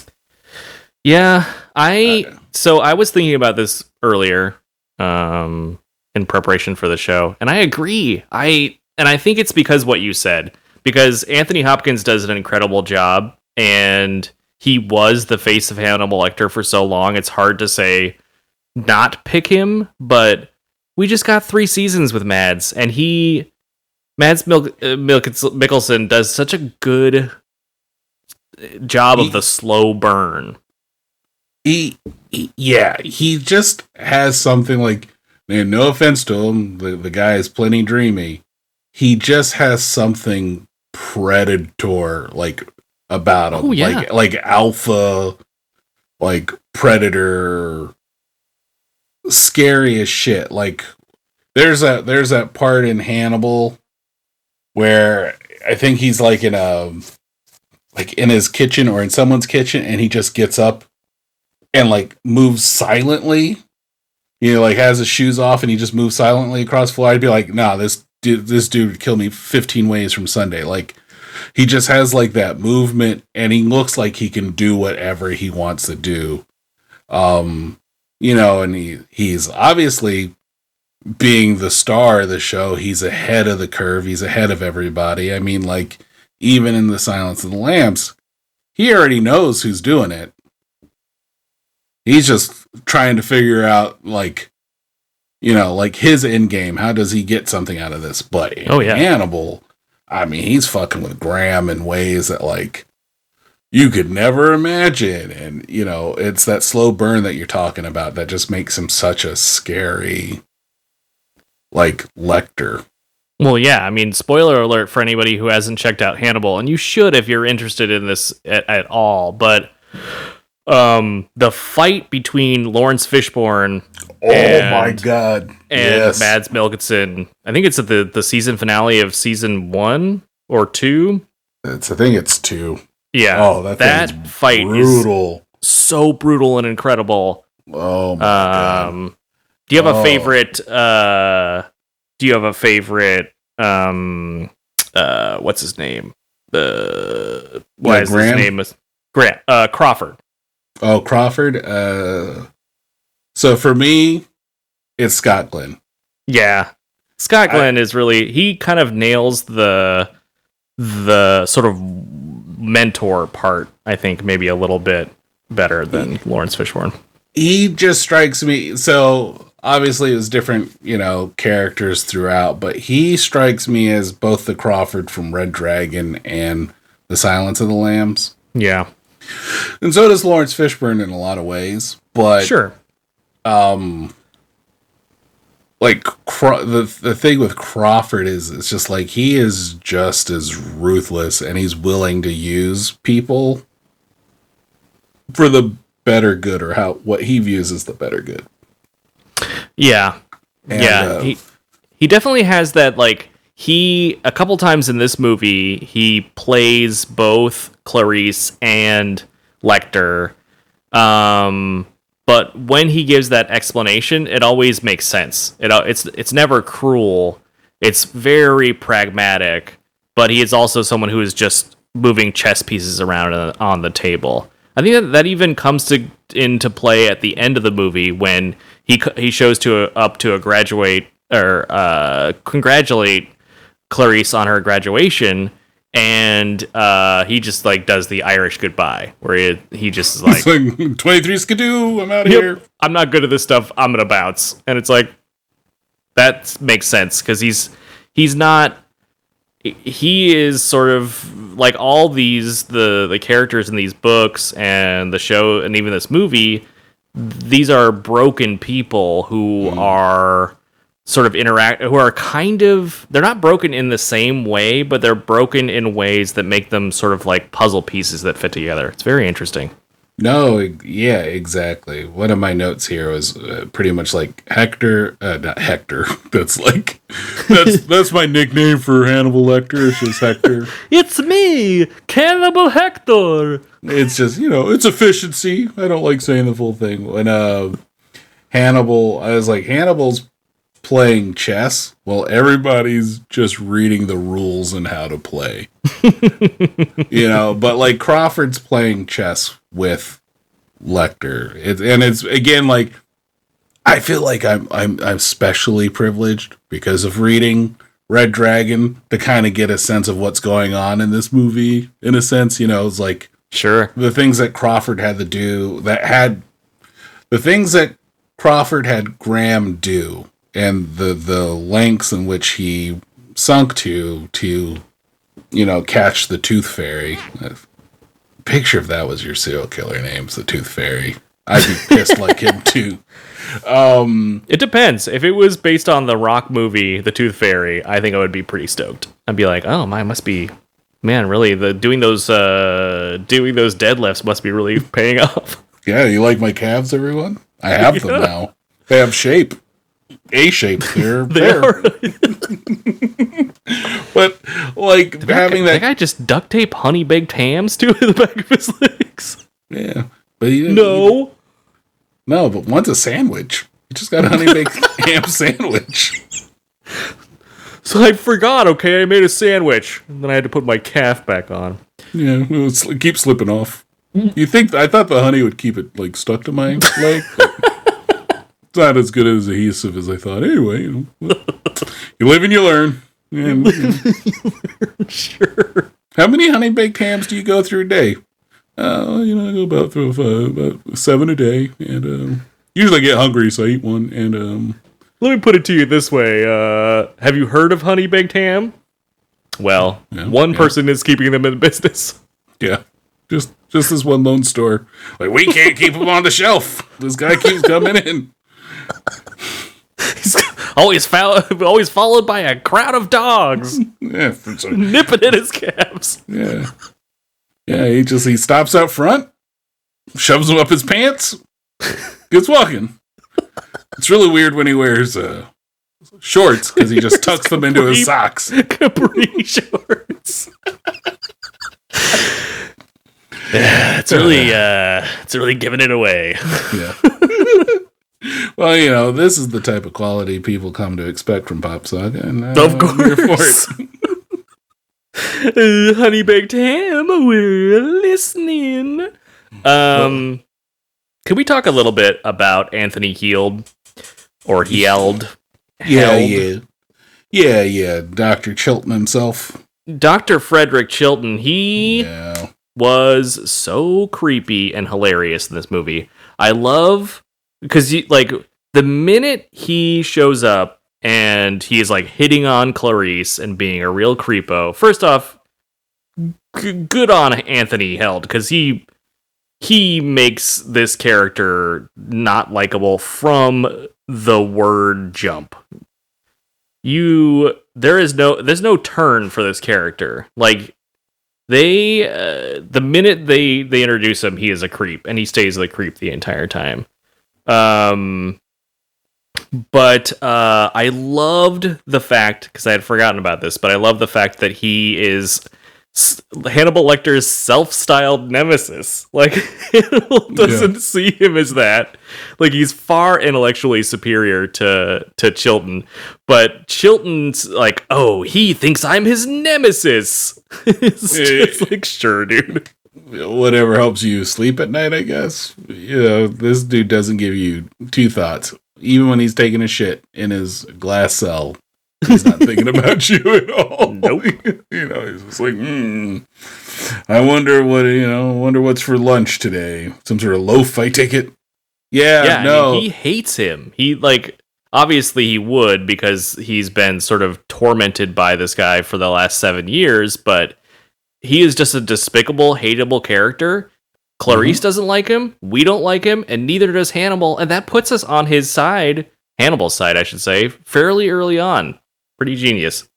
Yeah, I Okay. so I was thinking about this earlier um in preparation for the show and I agree. I and I think it's because what you said because Anthony Hopkins does an incredible job and he was the face of Hannibal Lecter for so long it's hard to say not pick him, but we just got 3 seasons with Mads and he Mads Mil- uh, Mikkelsen does such a good job He- of the slow burn. He, he yeah, he just has something like man, no offense to him, the, the guy is plenty dreamy. He just has something predator like about him. Oh, yeah. Like like alpha, like predator scary as shit. Like there's that there's that part in Hannibal where I think he's like in a like in his kitchen or in someone's kitchen and he just gets up and like moves silently. You know, like has his shoes off and he just moves silently across the floor. I'd be like, nah, this dude this dude would kill me 15 ways from Sunday. Like he just has like that movement and he looks like he can do whatever he wants to do. Um, you know, and he he's obviously being the star of the show, he's ahead of the curve, he's ahead of everybody. I mean, like even in the Silence of the Lambs, he already knows who's doing it. He's just trying to figure out like you know, like his end game. How does he get something out of this? But Oh, yeah. Hannibal, I mean, he's fucking with Graham in ways that like you could never imagine. And, you know, it's that slow burn that you're talking about that just makes him such a scary, like, Lecter. Well, yeah, I mean, spoiler alert for anybody who hasn't checked out Hannibal, and you should if you're interested in this at, at all. But um, the fight between Laurence Fishburne Oh And- my God. and yes. Mads Mikkelsen, I think it's at the the season finale of season one or two. It's, I think it's two. Yeah, Oh, that, that fight is brutal. so brutal and incredible. Oh my God. Um, do you have a Oh. favorite? Uh, do you have a favorite? Um, uh, what's his name? Uh, why Yeah, is Graham? his name? is Grant uh, Crawford. Oh, Crawford. Uh, so for me, it's Scott Glenn. Yeah, Scott I- Glenn is really he kind of nails the the sort of mentor part. I think maybe a little bit better than Laurence Fishburne. He just strikes me. So obviously, it was different, you know, characters throughout, but he strikes me as both the Crawford from Red Dragon and The Silence of the Lambs. Yeah, And so does Laurence Fishburne in a lot of ways. But sure. um like Craw- the the thing with Crawford is it's just like he is just as ruthless and he's willing to use people for the better good or how what he views as the better good. Yeah. And, yeah. uh, he he definitely has that like he a couple times in this movie he plays both Clarice and Lecter. Um but when he gives that explanation, it always makes sense. It it's it's never cruel. It's very pragmatic, but he is also someone who is just moving chess pieces around on- the table. I think that, that even comes to into play at the end of the movie when he he shows to a, up to a graduate or uh, congratulate Clarice on her graduation, and uh, he just like does the Irish goodbye, where he, he just is like, like 23 skidoo, I'm out of Yep, here. I'm not good at this stuff. I'm gonna bounce, and it's like that makes sense because he's he's not. He is sort of like all these the the characters in these books and the show and even this movie. These are broken people who are sort of interact who are kind of they're not broken in the same way but they're broken in ways that make them sort of like puzzle pieces that fit together it's very interesting No, yeah, exactly. One of my notes here was uh, pretty much like Hector, uh, not Hector. That's like that's that's my nickname for Hannibal Lecter. It's just Hector. It's me, Cannibal Hector. It's just you know, it's efficiency. I don't like saying the full thing. When uh, Hannibal, I was like Hannibal's playing chess. Well, everybody's just reading the rules and how to play. you know, but like Crawford's playing chess with Lecter. It, and it's again like I feel like I'm I'm I'm specially privileged because of reading Red Dragon to kind of get a sense of what's going on in this movie. In a sense, you know, it's like Sure. the things that Crawford had to do that had the things that Crawford had Graham do and the the lengths in which he sunk to to you know catch the tooth fairy. Picture if that was your serial killer name's the tooth fairy. I'd be pissed like him too. Um It depends. If it was based on the Rock movie, The Tooth Fairy, I think I would be pretty stoked. I'd be like, "Oh, my must be man, really the doing those uh doing those deadlifts must be really paying off." yeah you like my calves everyone? I have them now. They have shape a shape they're They there but like having that that guy just duct tape honey baked hams to the back of his legs. Yeah, but he No. no. But one's a sandwich. He just got a honey baked ham sandwich. So I forgot, okay, I made a sandwich. And then I had to put my calf back on. Yeah, it was, it keeps slipping off. You think I thought the honey would keep it like stuck to my leg? It's not as good as adhesive as I thought. Anyway, you, know, you live and you learn. And, you know. Sure. How many honey baked hams do you go through a day? Uh, you know, I go about through uh, about seven a day, and um, usually I get hungry, so I eat one. And um, Let me put it to you this way. Uh, have you heard of honey baked ham? Well, Yeah, one yeah. person is keeping them in business. Yeah. Just Just this one lone store. Like we can't keep them on the shelf. This guy keeps coming in. He's always follow, always followed by a crowd of dogs Yeah, so- nipping at his calves. yeah, yeah. He just he stops out front, shoves him up his pants, gets walking. It's really weird when he wears uh, shorts because he just tucks them into his socks. Capri shorts. yeah, it's really uh it's really giving it away. Yeah. well, you know, this is the type of quality people come to expect from Pop Saga, and uh, Of I'm for course. it. Uh, honey baked ham, we're listening. Um can we talk a little bit about Anthony Heald or Heald? Yeah, Held? yeah, yeah, yeah. Doctor Chilton himself. Dr. Frederick Chilton, he Yeah, was so creepy and hilarious in this movie. I love because like the minute he shows up and he's like hitting on Clarice and being a real creepo. First off, g- good on Anthony Heald because he he makes this character not likable from the word jump. You there is no there's no turn for this character. Like they uh, the minute they they introduce him he is a creep and he stays the creep the entire time um but uh i loved the fact because i had forgotten about this but i love the fact that he is hannibal lecter's self-styled nemesis. Like hannibal doesn't see him as that? Like he's far intellectually superior to to chilton but chilton's like oh he thinks i'm his nemesis. It's just like sure dude whatever helps you sleep at night, I guess. You know, this dude doesn't give you two thoughts, even when he's taking a shit in his glass cell. He's not thinking about you at all. Nope. you know, he's just like, hmm. I wonder what you know. Wonder what's for lunch today. Some sort of loaf I take it. Yeah, yeah, I no. mean, he hates him. He like obviously he would because he's been sort of tormented by this guy for the last seven years, but he is just a despicable, hateable character. Clarice doesn't like him, we don't like him, and neither does Hannibal, and that puts us on his side, Hannibal's side, I should say, fairly early on. Pretty genius.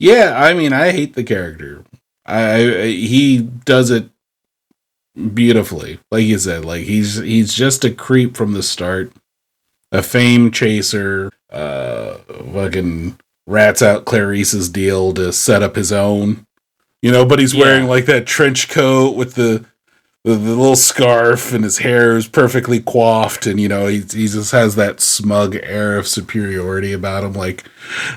Yeah, I mean, I hate the character. I, I he does it beautifully. Like you said, like he's he's just a creep from the start, a fame chaser. Uh, fucking rats out Clarice's deal to set up his own. You know, but he's wearing Yeah. like that trench coat with the, the the little scarf, and his hair is perfectly coiffed, and you know he he just has that smug air of superiority about him. Like,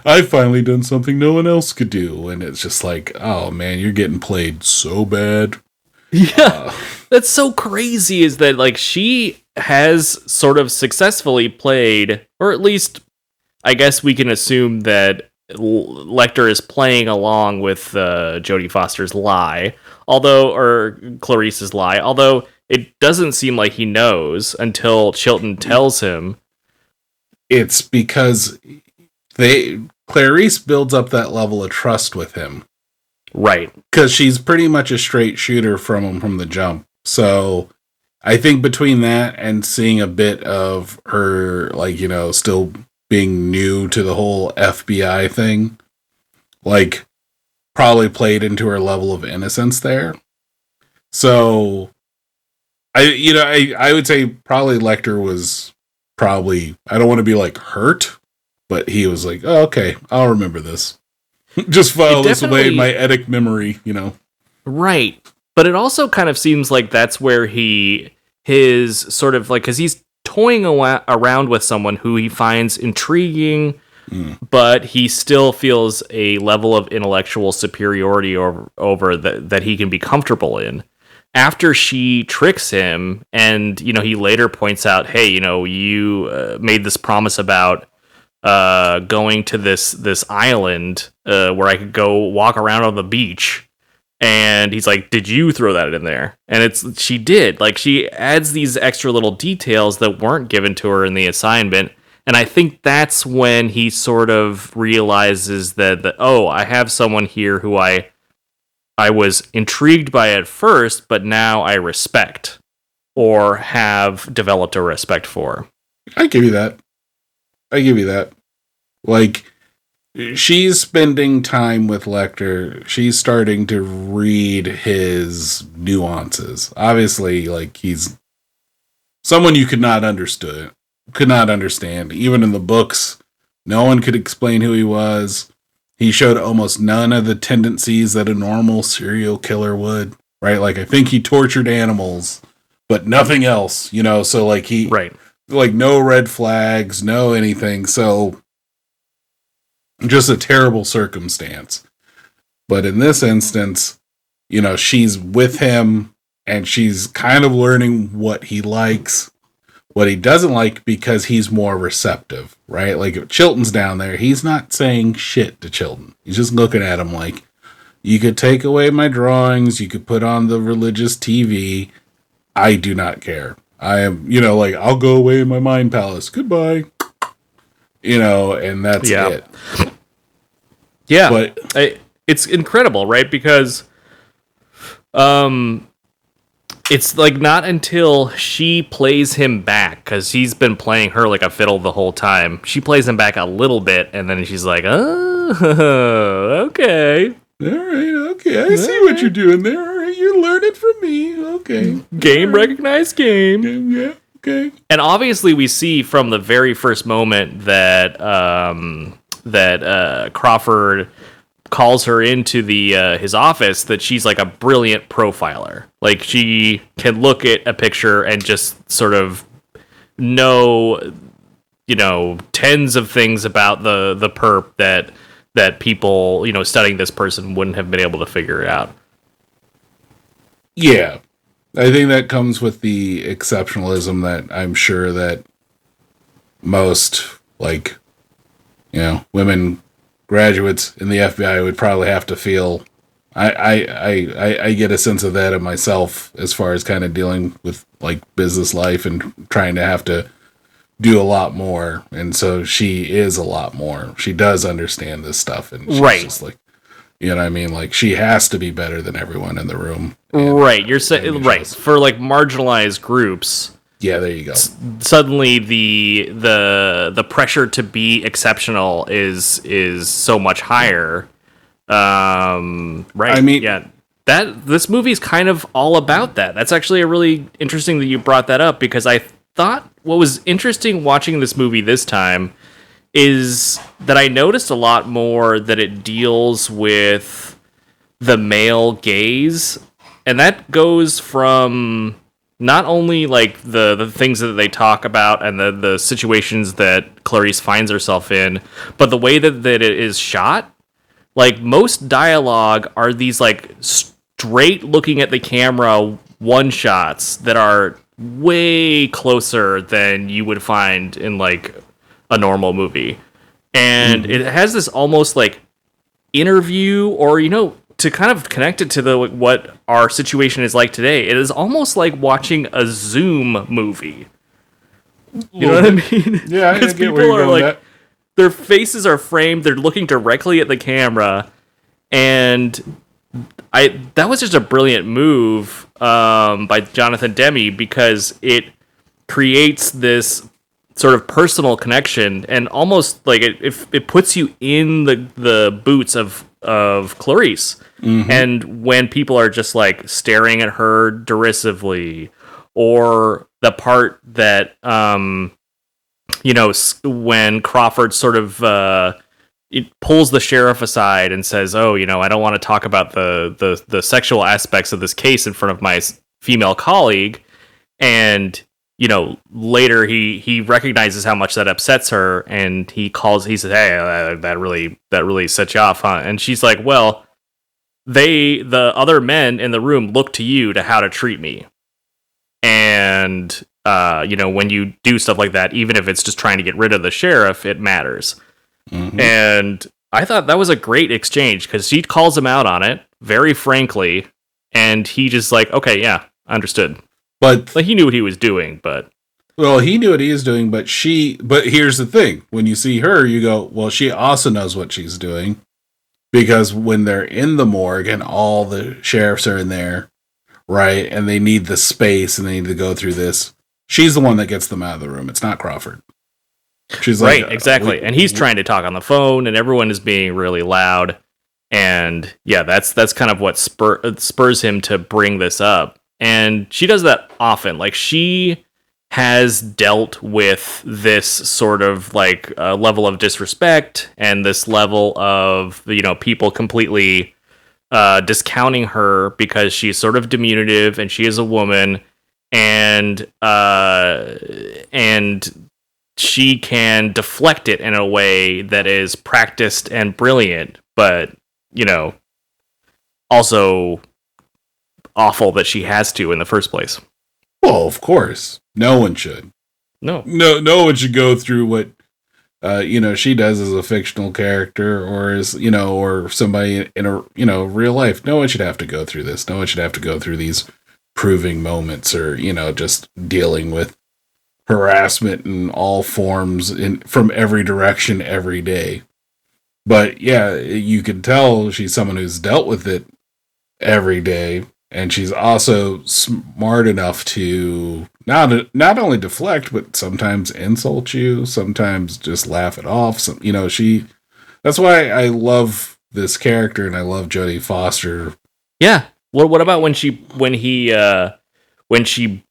I've finally done something no one else could do, and it's just like, oh man, you're getting played so bad. Yeah. Uh, That's so crazy is that like she has sort of successfully played or at least I guess we can assume that Lecter is playing along with uh, Jodie Foster's lie, although or Clarice's lie, although it doesn't seem like he knows until Chilton tells him. It's because they Clarice builds up that level of trust with him Right. because she's pretty much a straight shooter from him from the jump. So I think between that and seeing a bit of her, like you know, still being new to the whole FBI thing, like probably played into her level of innocence there. So I, you know, I I would say probably Lecter was probably I don't want to be like hurt, but he was like, oh, okay, I'll remember this. Just file this away in my eidetic memory, you know. Right. But it also kind of seems like that's where he his sort of like cuz he's toying awa- around with someone who he finds intriguing Mm. but he still feels a level of intellectual superiority over, over that that he can be comfortable in. After she tricks him and you know he later points out, "Hey, you know, you uh, made this promise about uh going to this this island uh where I could go walk around on the beach." And he's like did you throw that in there and it's she did like she adds these extra little details that weren't given to her in the assignment and i think that's when he sort of realizes that, that oh i have someone here who i I was intrigued by at first, but now I respect or have developed a respect for. I give you that. I give you that. Like she's spending time with Lecter. She's starting to read his nuances. Obviously, like he's someone you could not understood, could not understand. Even in the books, no one could explain who he was. He showed almost none of the tendencies that a normal serial killer would. Right? Like I think he tortured animals, but nothing else. You know, so like he Right. like no red flags, no anything. So just a terrible circumstance. But in this instance, you know, she's with him and she's kind of learning what he likes, what he doesn't like because he's more receptive, right? Like if Chilton's down there, he's not saying shit to Chilton. He's just looking at him like, you could take away my drawings, you could put on the religious TV. I do not care. I am, you know, like I'll go away in my mind palace. Goodbye. You know, and that's Yeah. it. Yeah. But I, it's incredible, right? Because um it's like not until she plays him back cuz he's been playing her like a fiddle the whole time. She plays him back a little bit and then she's like, "Oh, okay. all right, okay, I see what you're doing there. All right, you're learning from me. Okay, Game recognized game." yeah, okay. and obviously we see from the very first moment that um, that uh, Crawford calls her into the uh, his office that she's like a brilliant profiler. Like she can look at a picture and just sort of know you know tens of things about the the perp that that people you know studying this person wouldn't have been able to figure it out. Yeah, I think that comes with the exceptionalism that I'm sure that most like you know women graduates in the FBI would probably have to feel. I I I I, get a sense of that of myself as far as kind of dealing with like business life and trying to have to do a lot more, and so she is a lot more. She does understand this stuff, and she's Right. just like. You know what I mean? Like she has to be better than everyone in the room. Right, you're saying right for like marginalized groups. Yeah, there you go. suddenly the the the pressure to be exceptional is is so much higher um right I mean- yeah that this movie is kind of all about that that's actually a really interesting that you brought that up because i thought what was interesting watching this movie this time is that i noticed a lot more that it deals with the male gaze and that goes from not only like the the things that they talk about and the the situations that Clarice finds herself in, but the way that, that it is shot. Like most dialogue are these like straight looking at the camera one shots that are way closer than you would find in like a normal movie. And it has this almost like interview or you know to kind of connect it to the what our situation is like today it is almost like watching a zoom movie you know what i mean Yeah, because people are like their faces are framed they're looking directly at the camera and i that was just a brilliant move um, by jonathan demme because it creates this sort of personal connection and almost like it, it, it puts you in the the boots of of Clarice. And when people are just like staring at her derisively or the part that um you know when Crawford sort of uh it pulls the sheriff aside and says, "Oh, you know, I don't want to talk about the the the sexual aspects of this case in front of my female colleague." And you know, later he he recognizes how much that upsets her, and he calls. He says, "Hey, uh, that really that really set you off, huh?" And she's like, "Well, they the other men in the room look to you to how to treat me, and uh, you know, when you do stuff like that, even if it's just trying to get rid of the sheriff, it matters." Mhm. And I thought that was a great exchange because she calls him out on it very frankly, and he just like, okay, yeah, understood. But Like he knew what he was doing, but well, he knew what he was doing, but she. But here's the thing: when you see her, you go, "Well, she also knows what she's doing." because when they're in the morgue and all the sheriffs are in there, right, and they need the space and they need to go through this, she's the one that gets them out of the room. It's not Crawford. She's right, like, uh, exactly. we- and he's we- trying to talk on the phone, and everyone is being really loud. And yeah, that's that's kind of what spur, spurs him to bring this up. And she does that often. Like she has dealt with this sort of like uh, level of disrespect and this level of you know people completely uh, discounting her because she's sort of diminutive and she is a woman and uh, and she can deflect it in a way that is practiced and brilliant, but you know, also awful that she has to in the first place. Well, of course, no one should. No, No, no one should go through what uh, you know she does as a fictional character, or as you know, or somebody in a you know real life. No one should have to go through this. No one should have to go through these proving moments, or you know, just dealing with harassment in all forms in from every direction every day. But yeah, you can tell she's someone who's dealt with it every day, and she's also smart enough to not not only deflect but sometimes insult you, sometimes just laugh it off. Some, you know, she. That's why I love this character, and I love Jodie Foster. yeah. What what about when she when he uh when she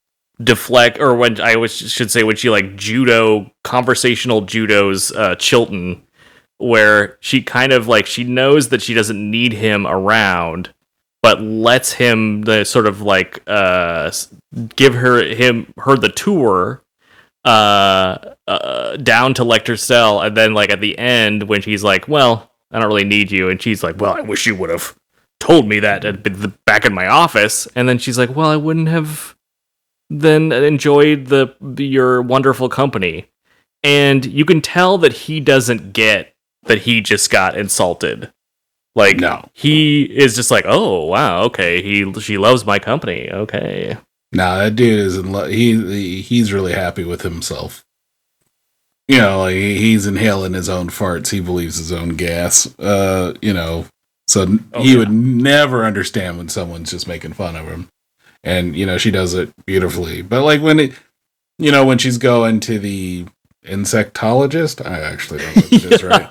deflect or when I was, should say when she like judo conversational judos uh Chilton where she kind of like she knows that she doesn't need him around but lets him the sort of like uh give her him her the tour uh, uh down to Lecter's cell and then like at the end when she's like well I don't really need you and she's like well I wish you would have told me that at the back in my office and then she's like well I wouldn't have then enjoyed the your wonderful company and you can tell that he doesn't get that he just got insulted like No. he is just like oh wow okay he she loves my company okay Nah, that dude is in love. He, he he's really happy with himself. You know, like he's inhaling his own farts. He believes his own gas. Uh, you know, so Oh, he yeah. would never understand when someone's just making fun of him. And you know, she does it beautifully. But like when it, you know, when she's going to the insectologist, I actually don't know what it is, right?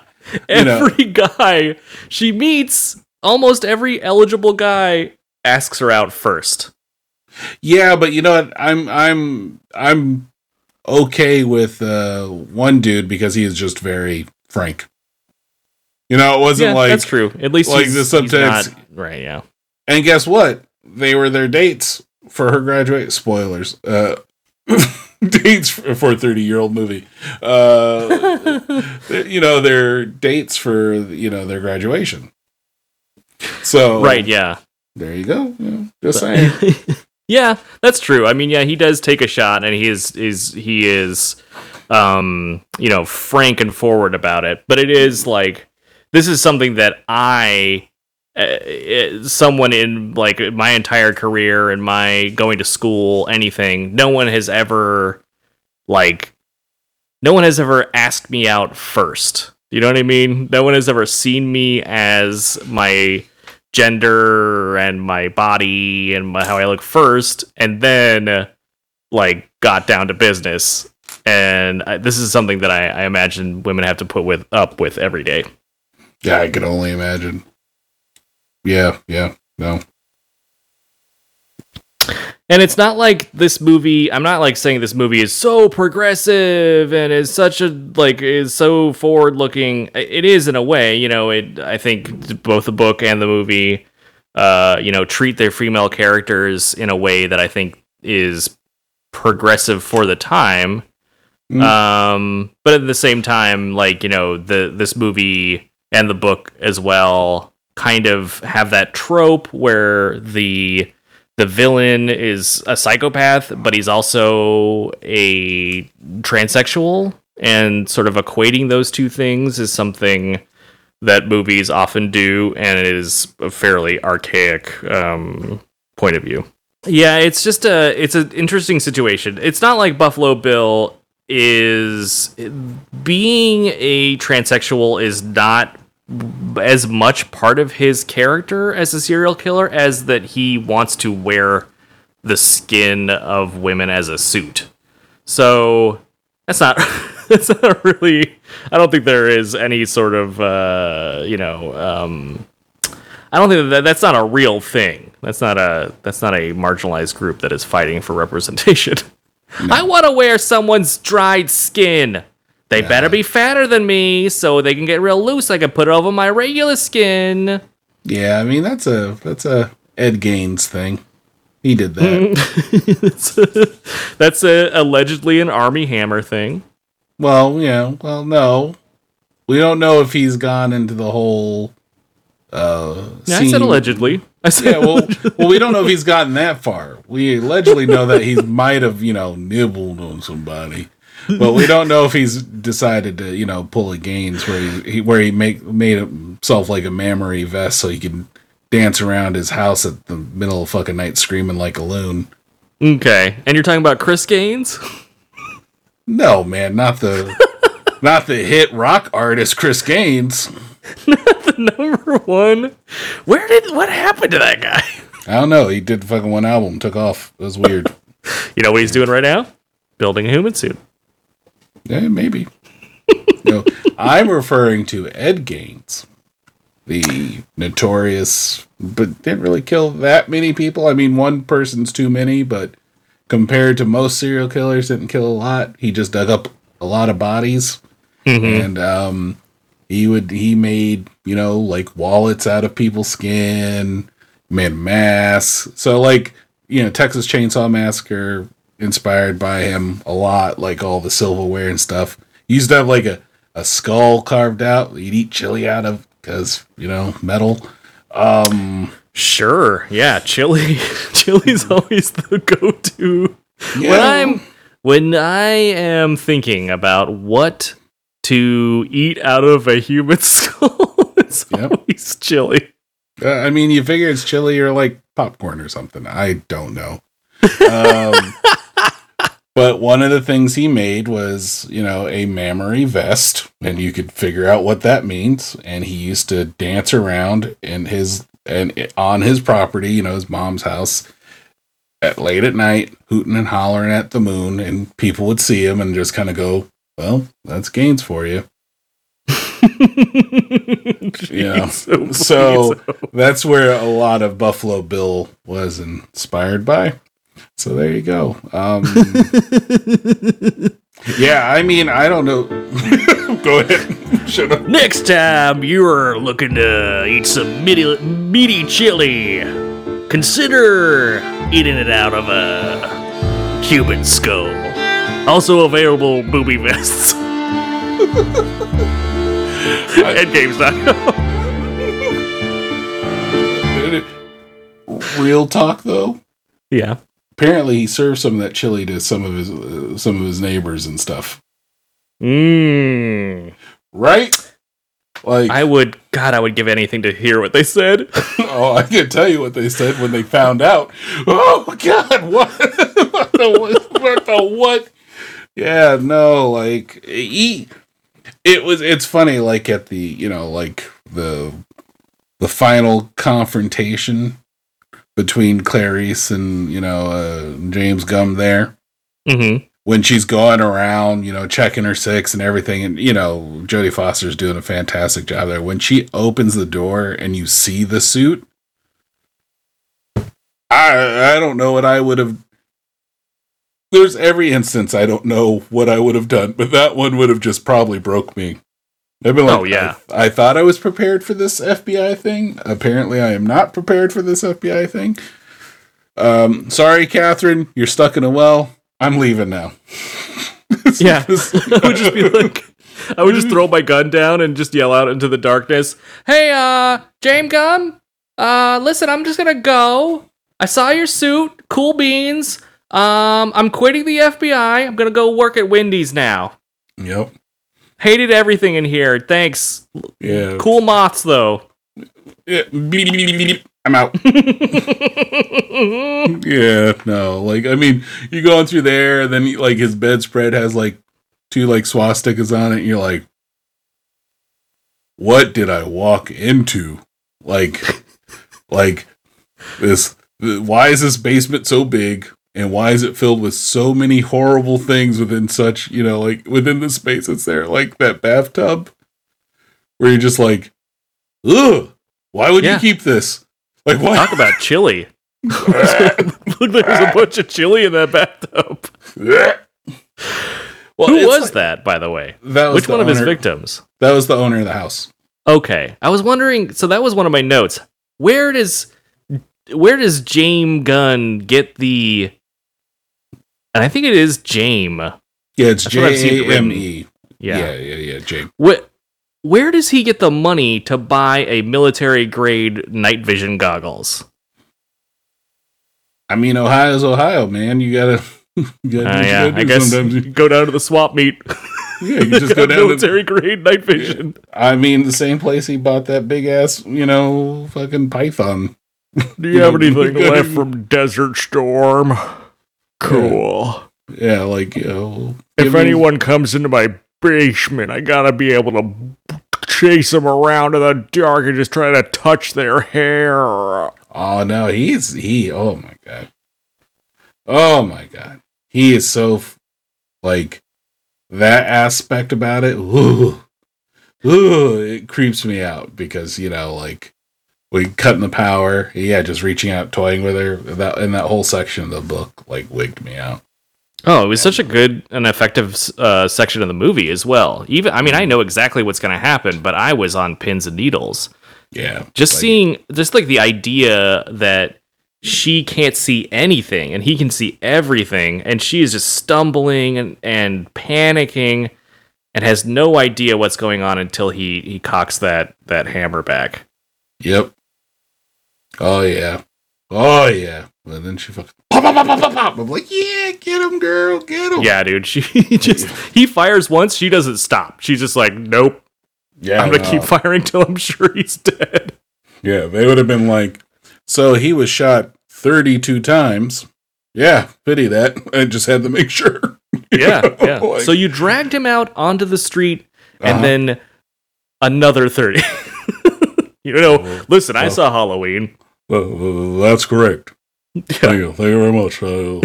You know- every guy she meets almost every eligible guy asks her out first Yeah, but you know what? I'm I'm I'm okay with uh one dude because he is just very frank. You know, it wasn't yeah like that's true at least like the subtext- right yeah and guess what? They were their dates for her graduate spoilers. Uh dates for a 30-year-old movie. Uh you know, their dates for you know, their graduation. So right yeah there you go. Know, just saying. yeah, that's true. I mean, yeah, he does take a shot, and he is is he is, um, you know, frank and forward about it. But it is like this is something that I, someone in like my entire career and my going to school, anything, no one has ever like, no one has ever asked me out first. You know what I mean? No one has ever seen me as my gender and my body and my, how I look first, and then uh, like got down to business. And I, this is something that I, I imagine women have to put with up with every day. Yeah, I can only imagine. Yeah, yeah, no. And it's not like this movie. I'm not like saying this movie is so progressive and is such a like is so forward looking. It is in a way, you know. It I think both the book and the movie, uh, you know, treat their female characters in a way that I think is progressive for the time. Mm. Um, but at the same time, like you know, the this movie and the book as well kind of have that trope where the the villain is a psychopath, but he's also a transsexual, and sort of equating those two things is something that movies often do, and it is a fairly archaic um, point of view. Yeah, it's just a it's an interesting situation. It's not like Buffalo Bill is being a transsexual is not as much part of his character as a serial killer as that he wants to wear the skin of women as a suit. So that's not that's not really. I don't think there is any sort of uh, you know. Um, I don't think that that's not a real thing. That's not a that's not a marginalized group that is fighting for representation. I want to wear someone's dried skin. They better be fatter than me so they can get real loose. I can put it over my regular skin. Yeah, I mean that's a that's a Ed Gaines thing. He did that. That's a, allegedly an Armie Hammer thing. well, yeah. Well, no, we don't know if he's gone into the whole. Uh, Yeah, I said allegedly. I said Yeah, well, well, we don't know if he's gotten that far. We allegedly know that he might have, you know, nibbled on somebody, but we don't know if he's decided to, you know, pull a Gaines where he, he where he make made himself like a mammary vest so he can dance around his house at the middle of fucking night screaming like a loon. okay. And you're talking about Chris Gaines? No, man, not the not the hit rock artist Chris Gaines. Not the number one. Where did what happened to that guy? I don't know. He did fucking one album, took off. It was weird. You know what he's doing right now? Building a human suit. Yeah, maybe. no, I'm referring to Ed Gaines, the notorious, but didn't really kill that many people. I mean, one person's too many, but compared to most serial killers, didn't kill a lot. He just dug up a lot of bodies, and um, he would he made you know like wallets out of people's skin, made masks. So like you know Texas Chainsaw Massacre inspired by him a lot, like all the silverware and stuff. He used to have like a, a skull carved out that you'd eat chili out of because, you know, metal. Um, sure. Yeah, chili. Chili's always the go-to. When I'm when I am thinking about what to eat out of a human skull, it's Yep. always chili. Uh, I mean, you figure it's chili or like popcorn or something. I don't know. Um, but one of the things he made was, you know, a mammary vest, and you could figure out what that means. And he used to dance around in his and on his property, you know, his mom's house, at late at night, hooting and hollering at the moon, and people would see him and just kind of go, "Well, that's gains for you." Yeah. Jeez, oh, So that's where a lot of Buffalo Bill was inspired by. So there you go. Um, yeah, I mean, I don't know. go ahead. Shut up. Next time you're looking to eat some meaty, meaty chili, consider eating it out of a Cuban skull. Also available booby vests. At games.com. Real talk, though. Yeah. Apparently, he served some of that chili to some of his uh, some of his neighbors and stuff. Mmm. Right? Like, I would, God, I would give anything to hear what they said. oh, I can tell you what they said when they found out. Oh God, what? what, the, what the what? Yeah, no, like he. It was. It's funny, like at the you know, like the the final confrontation between Clarice and you know uh, James Gumb there Mm-hmm. when she's going around, you know, checking her six and everything, and you know, Jodie Foster's doing a fantastic job there. When she opens the door and you see the suit, I I don't know what I would have. There's every instance I don't know what I would have done, but that one would have just probably broke me. I've been like, Oh, yeah. I, I thought I was prepared for this FBI thing. Apparently, I am not prepared for this FBI thing. Um, sorry, Catherine, you're stuck in a well. I'm leaving now. Yeah. I would just be like, I would just throw my gun down and just yell out into the darkness, Hey, uh, James Gumb, uh, listen, I'm just gonna go. I saw your suit, cool beans. Um, I'm quitting the FBI. I'm gonna go work at Wendy's now. Yep. Hated everything in here. Thanks. Yeah. Cool moths, though. Yeah. I'm out. yeah. No. Like, I mean, you go on through there, and then like his bedspread has like two like swastikas on it. And you're like, what did I walk into? Like, like this. Why is this basement so big? And why is it filled with so many horrible things within such, you know, like within the space that's there, like that bathtub, where you're just like, ugh, why would Yeah. you keep this? Like, why? Talk about chili. Look, there's a bunch of chili in that bathtub. well, Who was like- that, by the way? That was Which one of his victims? That was the owner of the house. Okay, I was wondering. So that was one of my notes. Where does where does James Gumb get the? And I think it is James. Yeah, it's That's what I've seen J A. M E. Yeah. Yeah, yeah, yeah, James. Where, where does he get the money to buy a military grade night vision goggles? I mean, Ohio's Ohio, man. You gotta, you gotta, Uh, you yeah, gotta I guess sometimes. go down to the swap meet. Yeah, you just go down to. military grade night vision. I mean, the same place he bought that big ass, you know, fucking python. Do you have anything left from Desert Storm? Cool. Yeah, like you know, If anyone comes into my basement, I gotta be able to chase them around in the dark and just try to touch their hair. Oh no, he's he. Oh my god. Oh my god, he is so like that aspect about it. Ooh, ooh, it creeps me out because you know, like we cutting the power. Yeah, just reaching out, toying with her. That in that whole section of the book, like wigged me out. Oh, it was such a good and effective uh, section of the movie as well. Even, I mean, I know exactly what's going to happen, but I was on pins and needles. Yeah, Just like, seeing, just like the idea that she can't see anything and he can see everything, and she is just stumbling and, and panicking and has no idea what's going on until he he cocks that that hammer back. Yep. Oh yeah. Oh yeah. And then she fucking pop pop pop pop pop. I'm like, yeah, get him, girl, get him. Yeah, dude. She just he fires once, she doesn't stop. She's just like, nope. yeah. I'm gonna no. keep firing till I'm sure he's dead. Yeah, they would have been like, so he was shot 32 times. Yeah, pity that. I just had to make sure. Yeah, yeah. Like- so you dragged him out onto the street, and Uh-huh. then another thirty. you know, Well, listen, I saw Halloween. Uh, that's correct. Thank you. Thank you very much. Uh,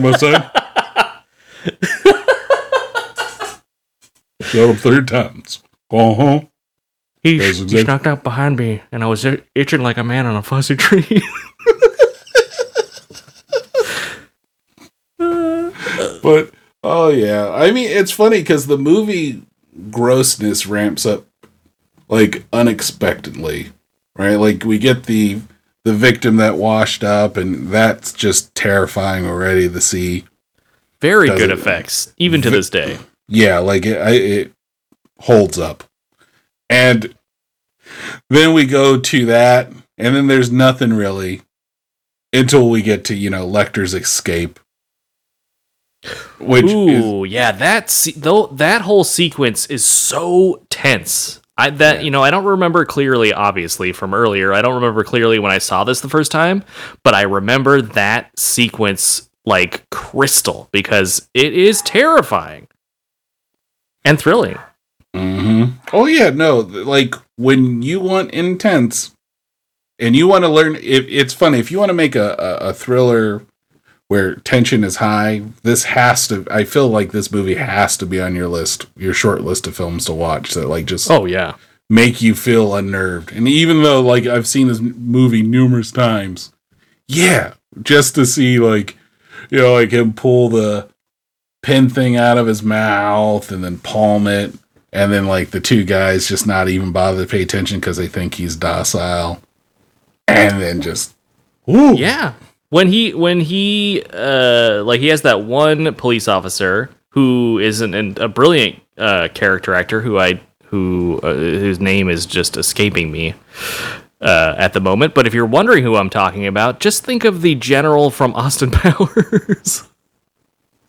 my side. Shot him three times. Uh huh. He, That's he exact- snuck out behind me, and I was itching like a man on a fuzzy tree. But oh yeah, I mean it's funny because the movie grossness ramps up like unexpectedly, right? Like we get the the victim that washed up, and that's just terrifying already to see. Very Does good it- effects, even to Vi- this day. Yeah, like it, I, it holds up, and then we go to that, and then there's nothing really until we get to you know Lecter's escape, which is yeah, that se- though that whole sequence is so tense. I that Yeah. you know I don't remember clearly, obviously from earlier. I don't remember clearly when I saw this the first time, but I remember that sequence like crystal because it is terrifying and thrilling. hmm Oh yeah, no, like when you want intense, and you want to learn. If it's funny, if you want to make a, a, a thriller where tension is high, this has to. I feel like this movie has to be on your list, your short list of films to watch that like just Oh yeah, make you feel unnerved. And even though like I've seen this movie numerous times, yeah, just to see like you know like him pull the pin thing out of his mouth and then palm it and then like the two guys just not even bother to pay attention because they think he's docile and then just ooh, yeah. When he when he uh like he has that one police officer who is an, an, a brilliant uh character actor who I who uh, whose name is just escaping me uh, at the moment. But if you're wondering who I'm talking about, just think of the general from Austin Powers,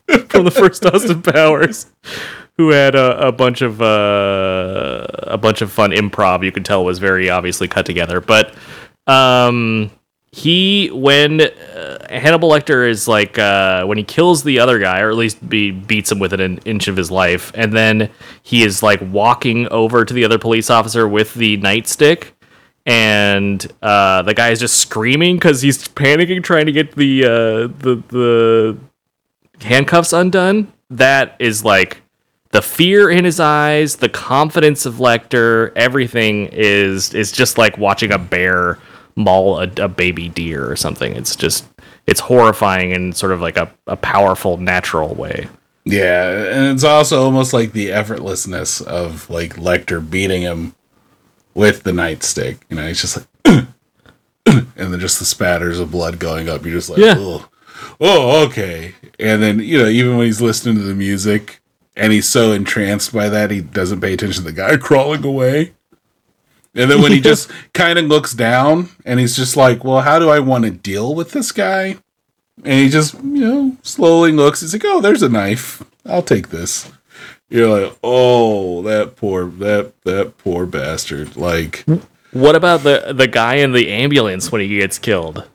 from the first Austin Powers, who had a, a bunch of uh, a bunch of fun improv. You could tell was very obviously cut together. But um, he when uh, Hannibal Lecter is like uh, when he kills the other guy, or at least be, beats him within an inch of his life, and then he is like walking over to the other police officer with the nightstick, and uh, the guy is just screaming because he's panicking, trying to get the uh, the the handcuffs undone. That is like the fear in his eyes, the confidence of Lecter, everything is is just like watching a bear maul a, a baby deer or something. It's just it's horrifying in sort of like a, a powerful natural way. Yeah, and it's also almost like the effortlessness of like Lecter beating him with the nightstick. You know, he's just like, and then just the spatters of blood going up. You're just like, Yeah. oh, oh, okay. And then you know, even when he's listening to the music and he's so entranced by that, he doesn't pay attention to the guy crawling away. And then when he just kind of looks down and he's just like, well, how do I want to deal with this guy? And he just, you know, slowly looks. He's like, "Oh, there's a knife. I'll take this." You're like, "Oh, that poor that that poor bastard." Like, What about the the guy in the ambulance when he gets killed?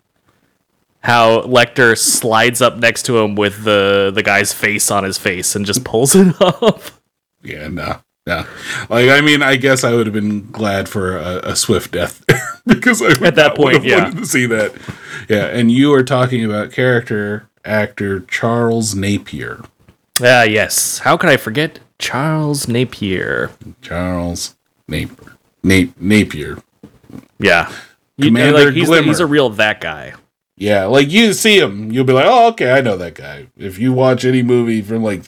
How Lecter slides up next to him with the the guy's face on his face and just pulls it off. yeah, no, no. Like, I mean, I guess I would have been glad for a, a swift death because I would At that point, yeah. wanted to see that. Yeah, and you are talking about character actor Charles Napier. Ah, yes. How could I forget Charles Napier? Charles Napier. Nap- Napier. Yeah. You, Commander like, he's, Gilmour. he's a real that guy. Yeah, like you see him, you'll be like, "Oh, okay, I know that guy." If you watch any movie from like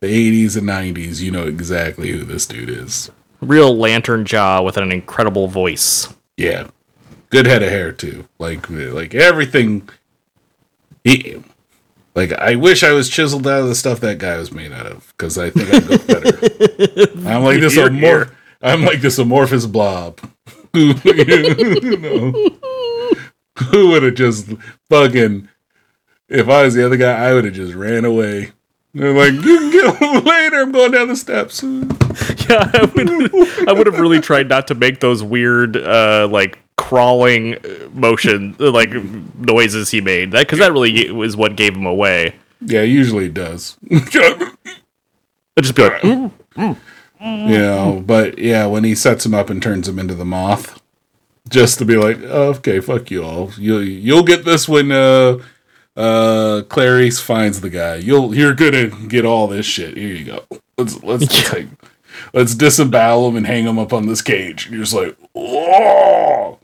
the 80s and 90s, you know exactly who this dude is. Real lantern jaw with an incredible voice. Yeah. Good head of hair too. Like like everything he like I wish I was chiseled out of the stuff that guy was made out of cuz I think I'd look better. I'm like this Here, amor- here. I'm like this amorphous blob. you? Who would have just fucking if I was the other guy, I would have just ran away. They're like, you can get him later. I'm going down the steps. Yeah, I would, I would have really tried not to make those weird, uh, like crawling uh, motion, uh, like noises he made. That because that really was what gave him away. Yeah, usually it does. I'd just be like, "Mm." you know, but yeah, when he sets him up and turns him into the moth, just to be like, oh, okay, fuck you all. You'll you'll get this when uh uh Clarice finds the guy. You'll you're gonna get all this shit. Here you go. Let's let's take, let's disembowel him and hang him up on this cage. And you're just like, oh.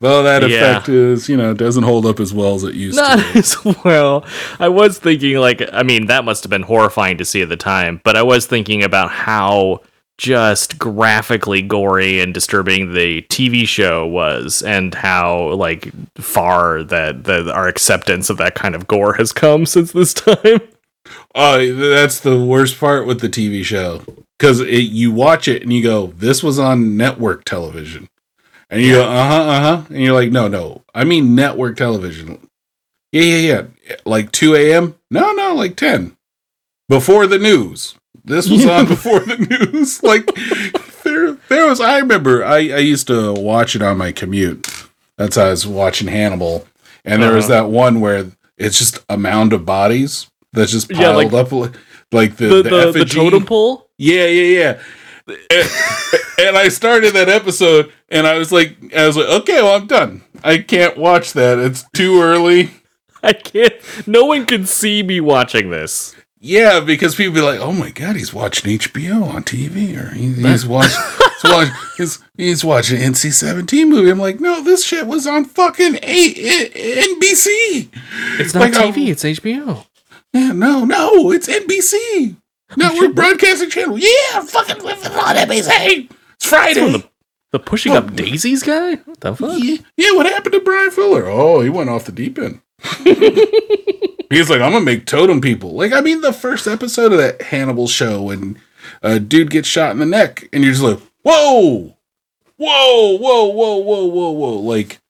Though that Yeah. effect is, you know, doesn't hold up as well as it used not to. as well. I was thinking, like, I mean, that must have been horrifying to see at the time, but I was thinking about how just graphically gory and disturbing the TV show was, and how like far that that our acceptance of that kind of gore has come since this time. Oh, that's the worst part with the TV show because you watch it and you go, "This was on network television," and you go, "Uh huh, uh huh," and you're like, "No, no, I mean network television." Yeah, yeah, yeah. Like two a.m. No, no, like ten before the news. This was on before the news. Like there, there was. I remember. I I used to watch it on my commute. That's how I was watching Hannibal, and there was Uh-huh. that one where it's just a mound of bodies that's just Yeah, piled like- up like the The the, the, the totem pole. Yeah, yeah, yeah. and, and I started that episode, and I was like, I was like, okay, well, I'm done. I can't watch that. It's too early. I can't. No one can see me watching this. Yeah, because people be like, "Oh my god, he's watching HBO on TV, or he, he's watching, he's, watch, he's, he's watching NC-17 movie." I'm like, "No, this shit was on fucking A- A- NBC." It's not Like, TV, TV. It's HBO. Yeah, no, no, it's NBC Network Broadcasting Channel. Yeah, fucking it's on NBC. It's Friday. the, the pushing up oh. daisies guy. What the fuck? Yeah, yeah, what happened to Bryan Fuller? Oh, he went off the deep end. He's like, I'm gonna make totem people. Like, I mean, the first episode of that Hannibal show when a dude gets shot in the neck, and you're just like, whoa, whoa, whoa, whoa, whoa, whoa, whoa. Like,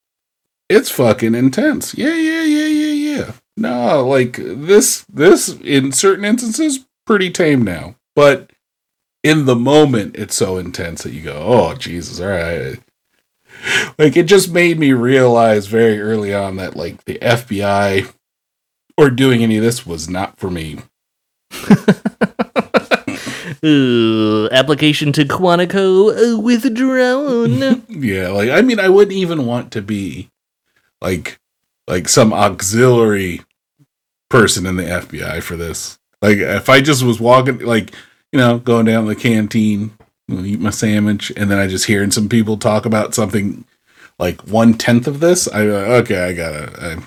it's fucking intense. Yeah, yeah, yeah, yeah, yeah. No, like this, this in certain instances, pretty tame now, but in the moment, it's so intense that you go, oh Jesus, all right. like it just made me realize very early on that like the FBI or doing any of this was not for me. Uh, application to Quantico uh, withdrawn. Yeah, like I mean I wouldn't even want to be like like some auxiliary person in the FBI for this. Like if I just was walking like, you know, going down the canteen, eat my sandwich, and then I just hearing some people talk about something like one tenth of this, I okay, I gotta I,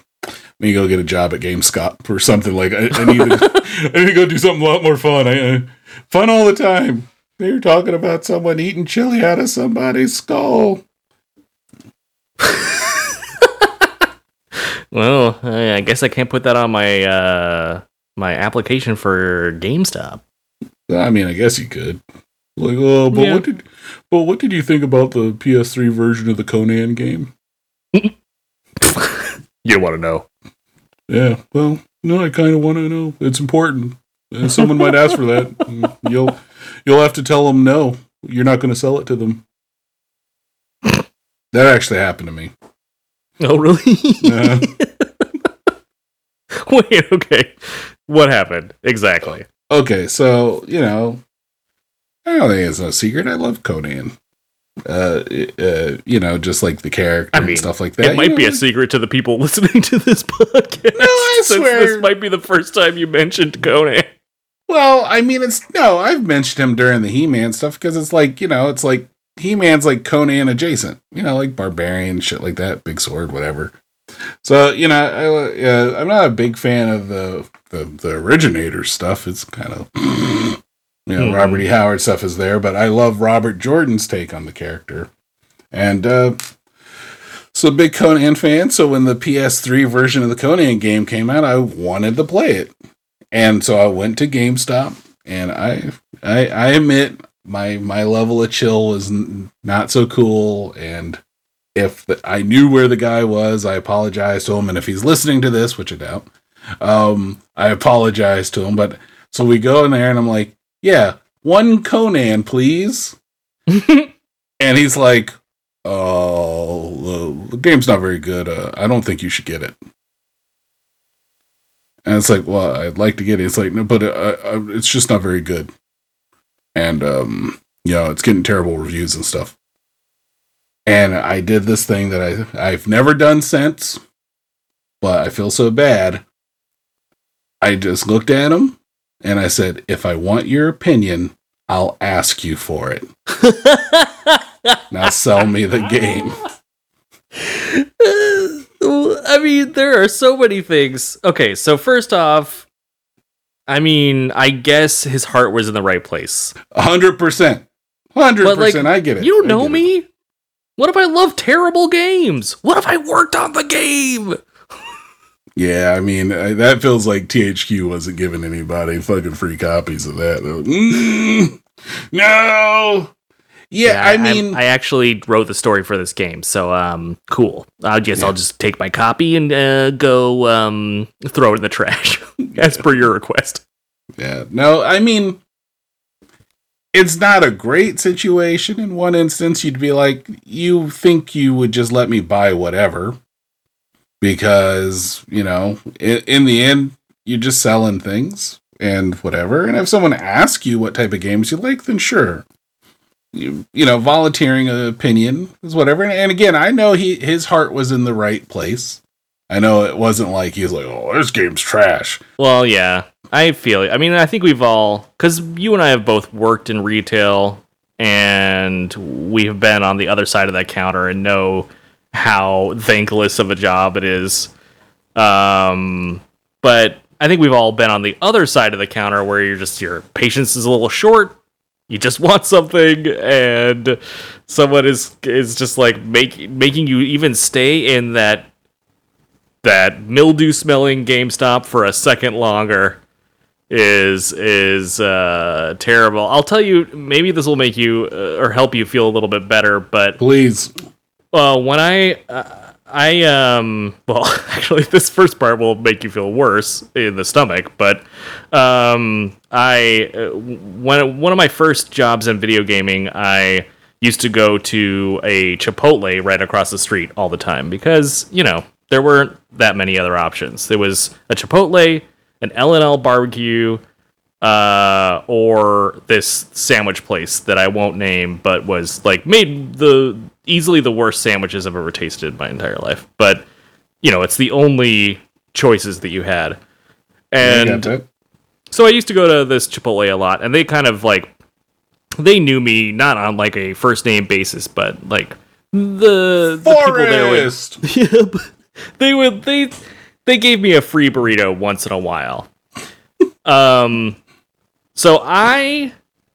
me go get a job at GameStop or something like I, I need to I need to go do something a lot more fun. I, I fun all the time. They were talking about someone eating chili out of somebody's skull. well, I guess I can't put that on my uh, my application for GameStop. I mean, I guess you could. Like, oh, but Yeah. what did, but what did you think about the PS3 version of the Conan game? You want to know? Yeah, well, no, I kind of want to know. It's important. Uh, someone might ask for that. Mm, You'll, you'll have to tell them no. You're not going to sell it to them. That actually happened to me. Oh, really? Yeah. Wait, okay. What happened exactly? okay, so you know, I don't think it's no secret. I love Conan. Uh, uh, you know, just like the character I mean, and stuff like that. it might you be a secret to the people listening to this podcast. No, I swear. this might be the first time you mentioned Conan. Well, I mean, it's no. I've mentioned him during the He-Man stuff because it's like you know, it's like He-Man's like Conan adjacent. You know, like barbarian shit like that, big sword, whatever. So you know, I, uh, I'm not a big fan of the the, the originator stuff. It's kind of you know Mhm. Robert E. Howard stuff is there, but I love Robert Jordan's take on the character, and uh, so big Conan fan. So when the PS3 version of the Conan game came out, I wanted to play it. And so I went to GameStop, and I I, I admit my my level of chill was n- not so cool. And if the, I knew where the guy was, I apologized to him. And if he's listening to this, which I doubt, um, I apologize to him. But so we go in there, and I'm like, "Yeah, one Conan, please." and he's like, "Oh, the, game's not very good. Uh, I don't think you should get it." And it's like, well, I'd like to get it. It's like, no, but uh, uh, it's just not very good. And, um, you know, it's getting terrible reviews and stuff. And I did this thing that I, I've never done since, but I feel so bad. I just looked at him and I said, if I want your opinion, I'll ask you for it. Now sell me the game. I mean, there are so many things. Okay, so first off, I mean, I guess his heart was in the right place. A hundred percent. Hundred But, like, percent. I get it. You know get it. me. What if I love terrible games? What if I worked on the game? Yeah, I mean I, that feels like THQ wasn't giving anybody fucking free copies of that. "Mm, no. Yeah, I mean, I, actually wrote the story for this game, so um, cool. I guess Yeah. I'll just take my copy and uh, go um, throw it in the trash, as per your request. yeah, no, I mean, it's not a great situation. In one instance, you'd be like, you think you would just let me buy whatever because you know, in, in the end, you're just selling things and whatever. And if someone asks you what type of games you like, then sure. You, you know, volunteering an opinion is whatever. And, and again, I know he his heart was in the right place. I know it wasn't like he was like, "Oh, this game's trash." Well, yeah, I feel. I mean, I think we've all, because you and I have both worked in retail and we've been on the other side of that counter and know how thankless of a job it is. Um, but I think we've all been on the other side of the counter where you're just, your patience is a little short. You just want something, and someone is is just like make, making you even stay in that that mildew smelling GameStop for a second longer is is uh, terrible. I'll tell you, maybe this will make you uh, or help you feel a little bit better. But Please, uh, when I uh, I um well actually this first part will make you feel worse in the stomach. But um I uh, when one of my first jobs in video gaming, I used to go to a Chipotle right across the street all the time because, you know, there weren't that many other options. There was a Chipotle, an L&L barbecue, uh, or this sandwich place that I won't name, but was like made the easily the worst sandwiches I've ever tasted in my entire life. But you know, it's the only choices that you had. And that. so I used to go to this Chipotle a lot, and they kind of like they knew me not on like a first name basis, but like the, the people there would yeah, they would they they gave me a free burrito once in a while. Um, so I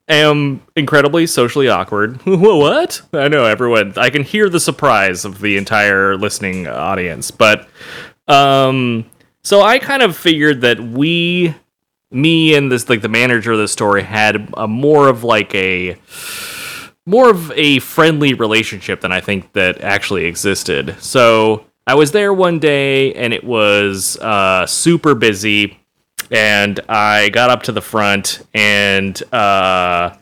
am incredibly socially awkward. what? I know everyone. I can hear the surprise of the entire listening audience, but um, so I kind of figured that we, me and this like the manager of the story had a more of like a more of a friendly relationship than I think that actually existed. So I was there one day and it was uh, super busy, and I got up to the front and uh,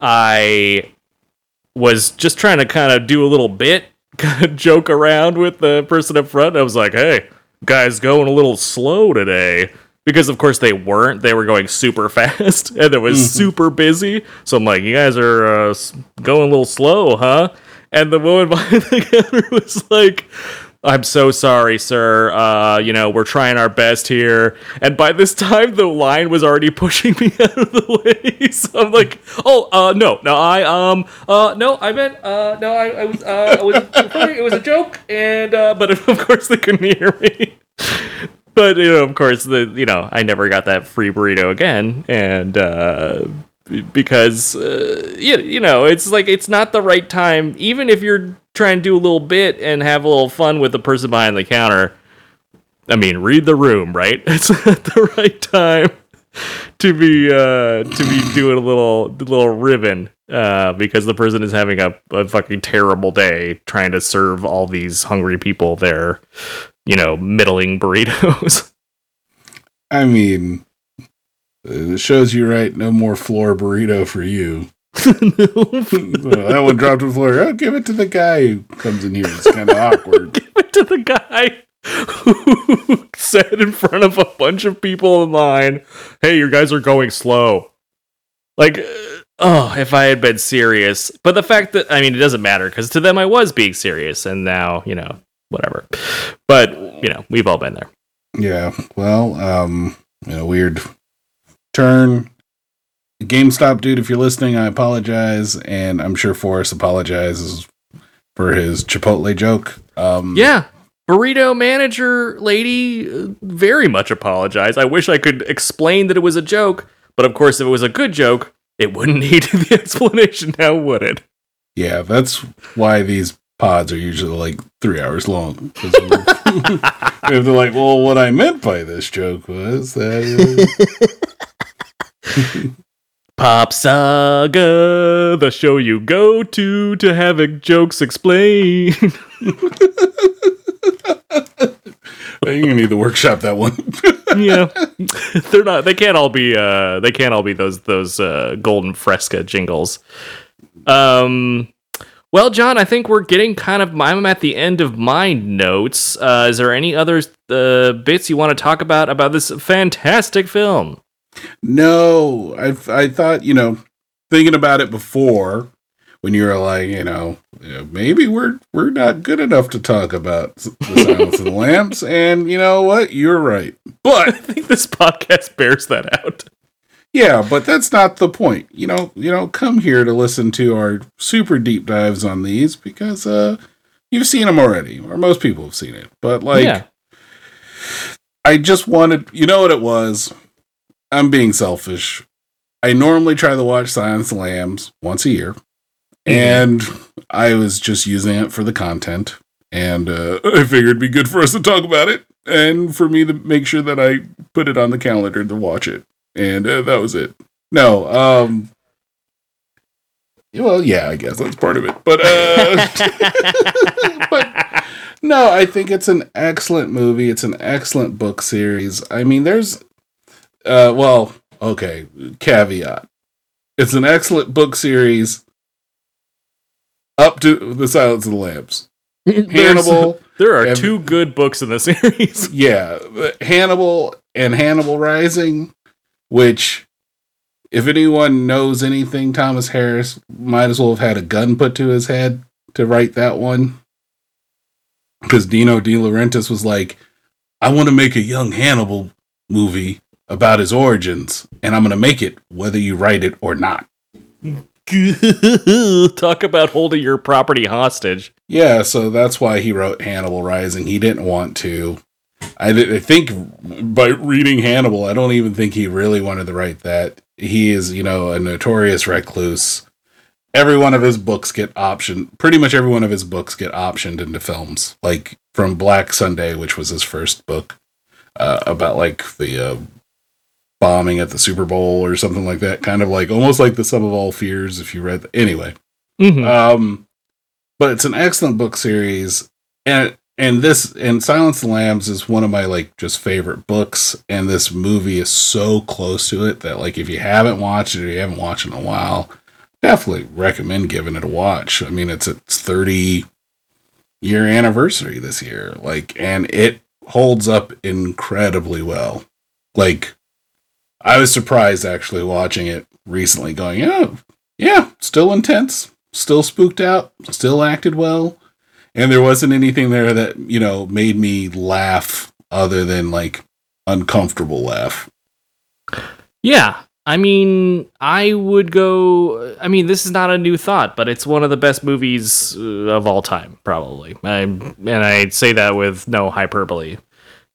I was just trying to kind of do a little bit, kind of joke around with the person up front. I was like, "Hey, guys, going a little slow today." Because of course they weren't. They were going super fast, and it was super busy. So I'm like, "You guys are uh, going a little slow, huh?" And the woman behind the counter was like, I'm so sorry, sir. Uh, you know, we're trying our best here. And by this time, the line was already pushing me out of the way. So I'm like, oh, uh, no, no, I, um, uh, no, I meant, uh, no, I, I was, uh, I was, it was a joke. And, uh, but of course they couldn't hear me. But, you know, of course, the, you know, I never got that free burrito again. And, uh, because uh, you, you know it's like it's not the right time. Even if you're trying to do a little bit and have a little fun with the person behind the counter i mean read the room right? It's not the right time to be uh to be doing a little little ribbon uh because the person is having a, a fucking terrible day trying to serve all these hungry people their you know middling burritos. I mean, it shows you right. No more floor burrito for you. Well, that one dropped to the floor. Oh, give it to the guy who comes in here. It's kind of awkward. Give it to the guy who said in front of a bunch of people in line, "Hey, your guys are going slow." Like, uh, oh, if I had been serious, but the fact that I mean, it doesn't matter because to them I was being serious, and now you know, whatever. But you know, we've all been there. Yeah. Well, um, you know, weird turn. GameStop dude, if you're listening, I apologize, and I'm sure Forrest apologizes for his Chipotle joke. Um, Yeah. Burrito manager lady uh, very much apologized. I wish I could explain that it was a joke, but of course, if it was a good joke, it wouldn't need the explanation now, would it? yeah, that's why these pods are usually like three hours long. If they're like, well, what I meant by this joke was that. Pop Saga, the show you go to to have a jokes explained. You're gonna need to workshop that one. yeah, they're not. They can't all be. Uh, they can't all be those those uh, golden fresca jingles. Um. Well, John, I think we're getting kind of. I'm at the end of my notes. Uh, is there any other uh, bits you want to talk about about this fantastic film? No, I I thought you know thinking about it before when you were like you know maybe we're we're not good enough to talk about the Silence of the Lambs, and you know what, you're right. But I think this podcast bears that out. yeah, but that's not the point. You know, you know, come here to listen to our super deep dives on these because uh you've seen them already, or most people have seen it. But like. yeah. I just wanted, you know what it was? I'm being selfish. I normally try to watch Silence of the Lambs once a year, and I was just using it for the content. And uh, I figured it'd be good for us to talk about it, and for me to make sure that I put it on the calendar to watch it. And uh, that was it. No, um, well, yeah, I guess that's part of it. But uh, but no, I think it's an excellent movie. It's an excellent book series. I mean, there's, uh, well, okay, caveat. It's an excellent book series. up to the Silence of the Lambs. Hannibal, There are and- two good books in the series. yeah, Hannibal and Hannibal Rising, which, if anyone knows anything, Thomas Harris might as well have had a gun put to his head to write that one. Because Dino De Laurentiis was like, I want to make a young Hannibal movie about his origins, and I'm going to make it whether you write it or not. Talk about holding your property hostage. Yeah, so that's why he wrote Hannibal Rising. He didn't want to. I, di- I think by reading Hannibal, I don't even think he really wanted to write that. He is, you know, a notorious recluse. Every one of his books get optioned. Pretty much every one of his books get optioned into films. Like from Black Sunday, which was his first book, uh, about like the uh, bombing at the Super Bowl or something like that. Kind of like almost like the Sum of All Fears. If you read, anyway. Mhm. Um, but it's an excellent book series, and and this and Silence of the Lambs is one of my like just favorite books, and this movie is so close to it that like if you haven't watched it or you haven't watched it in a while, definitely recommend giving it a watch. I mean, it's its thirty year anniversary this year, like, and it holds up incredibly well. Like, I was surprised actually watching it recently, going, yeah, yeah, still intense, still spooked out, still acted well. And there wasn't anything there that, you know, made me laugh other than like uncomfortable laugh. Yeah. I mean, I would go. I mean, this is not a new thought, but it's one of the best movies uh, of all time, probably. I, and I say that with no hyperbole.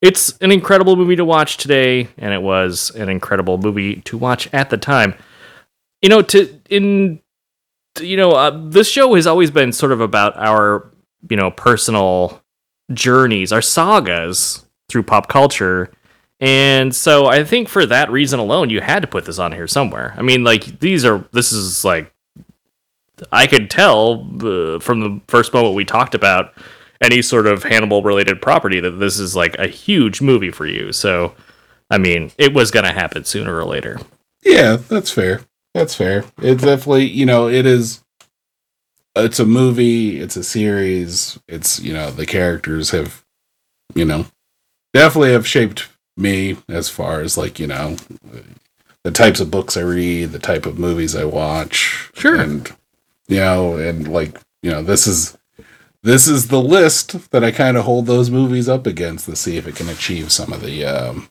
It's an incredible movie to watch today, and it was an incredible movie to watch at the time. You know, to in you know, uh, this show has always been sort of about our you know personal journeys, our sagas through pop culture. And so I think for that reason alone, you had to put this on here somewhere. I mean, like these are this is like I could tell uh, from the first moment we talked about any sort of Hannibal related property that this is like a huge movie for you. So I mean, it was going to happen sooner or later. Yeah, that's fair. That's fair. It's definitely, you know, it is it's a movie, it's a series, it's, you know, the characters have, you know, definitely have shaped me as far as like, you know, the types of books I read, the type of movies I watch. Sure. And you know, and like, you know, this is this is the list that I kind of hold those movies up against to see if it can achieve some of the um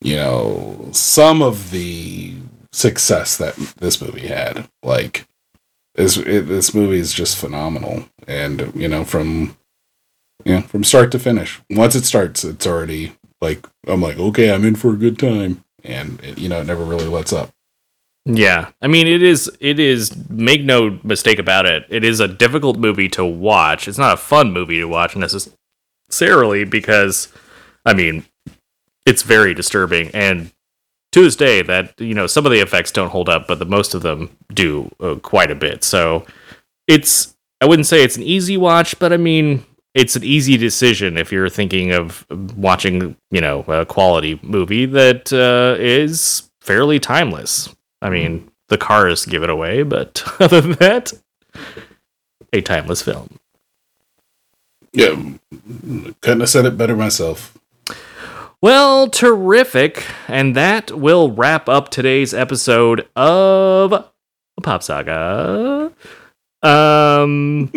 you know, some of the success that this movie had. Like this it, this movie is just phenomenal, and you know from you know from start to finish. Once it starts, it's already like I'm like okay, I'm in for a good time, and it, you know it never really lets up. Yeah. I mean, it is it is make no mistake about it. It is a difficult movie to watch. It's not a fun movie to watch necessarily because I mean, it's very disturbing and to this day that you know some of the effects don't hold up but the most of them do uh, quite a bit so it's i wouldn't say it's an easy watch but i mean it's an easy decision if you're thinking of watching you know a quality movie that uh, is fairly timeless i mean the cars give it away but other than that a timeless film Yeah, couldn't have said it better myself. Well, terrific. And that will wrap up today's episode of Pop Saga. Um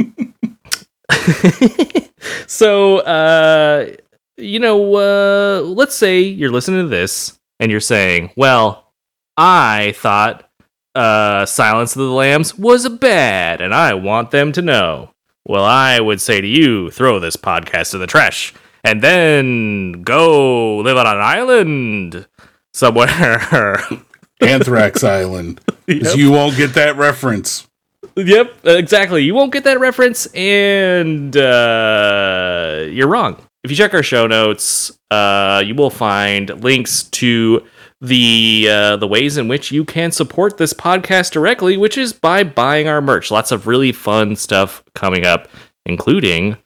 So uh you know, uh let's say you're listening to this and you're saying, "Well, I thought uh Silence of the Lambs was bad and I want them to know." Well, I would say to you, throw this podcast in the trash and then go live on an island somewhere. Anthrax Island. Yep. You won't get that reference. yep, exactly. You won't get that reference, and uh, you're wrong. If you check our show notes, uh, you will find links to the uh, the ways in which you can support this podcast directly, which is by buying our merch. Lots of really fun stuff coming up, including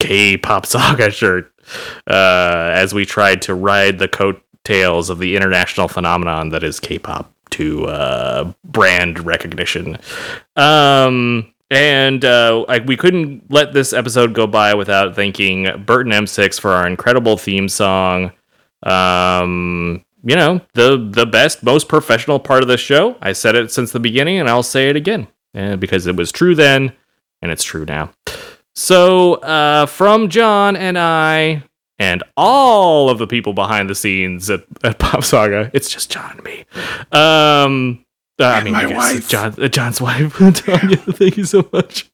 K-pop saga shirt. Uh, as we tried to ride the coattails of the international phenomenon that is K-pop to uh, brand recognition. Um, And uh, like we couldn't let this episode go by without thanking Burton M6 for our incredible theme song. Um, you know, the the best, most professional part of the show. I said it since the beginning, and I'll say it again uh, because it was true then, and it's true now. So, uh, from John and I, and all of the people behind the scenes at, at Pop Saga, it's just John and me. Um, uh, I And mean, my I guess wife. John, uh, John's wife, Tanya. Thank you so much,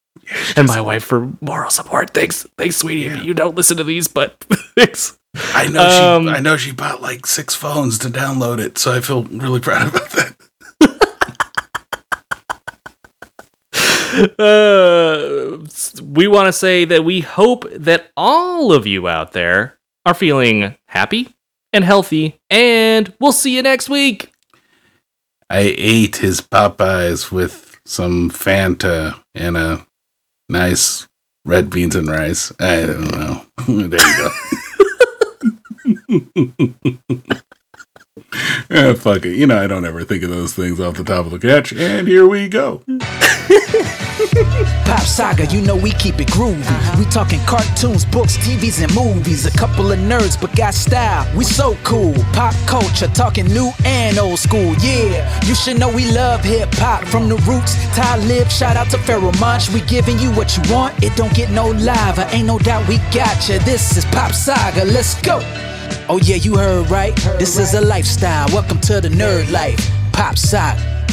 and my wife for moral support. Thanks, thanks, sweetie. You don't listen to these, but thanks. I know Um, she. I know she bought like six phones to download it, so I feel really proud about that. uh, we want to say that we hope that all of you out there are feeling happy and healthy, and we'll see you next week. I ate his Popeyes with some Fanta and a nice red beans and rice. I don't know. there you go. Eh, fuck it. You know, I don't ever think of those things off the top of the catch. And here we go. Pop Saga, you know we keep it groovy. We talking cartoons, books, TVs, and movies. A couple of nerds, but got style. We so cool. Pop culture, talking new and old school. Yeah, you should know we love hip hop from the roots. Talib, shout out to Pharoahe Monch. We giving you what you want. It don't get no lava. Ain't no doubt we got you. This is Pop Saga. Let's go. Oh yeah, you heard right. This is a lifestyle. Welcome to the nerd life. Pop Saga.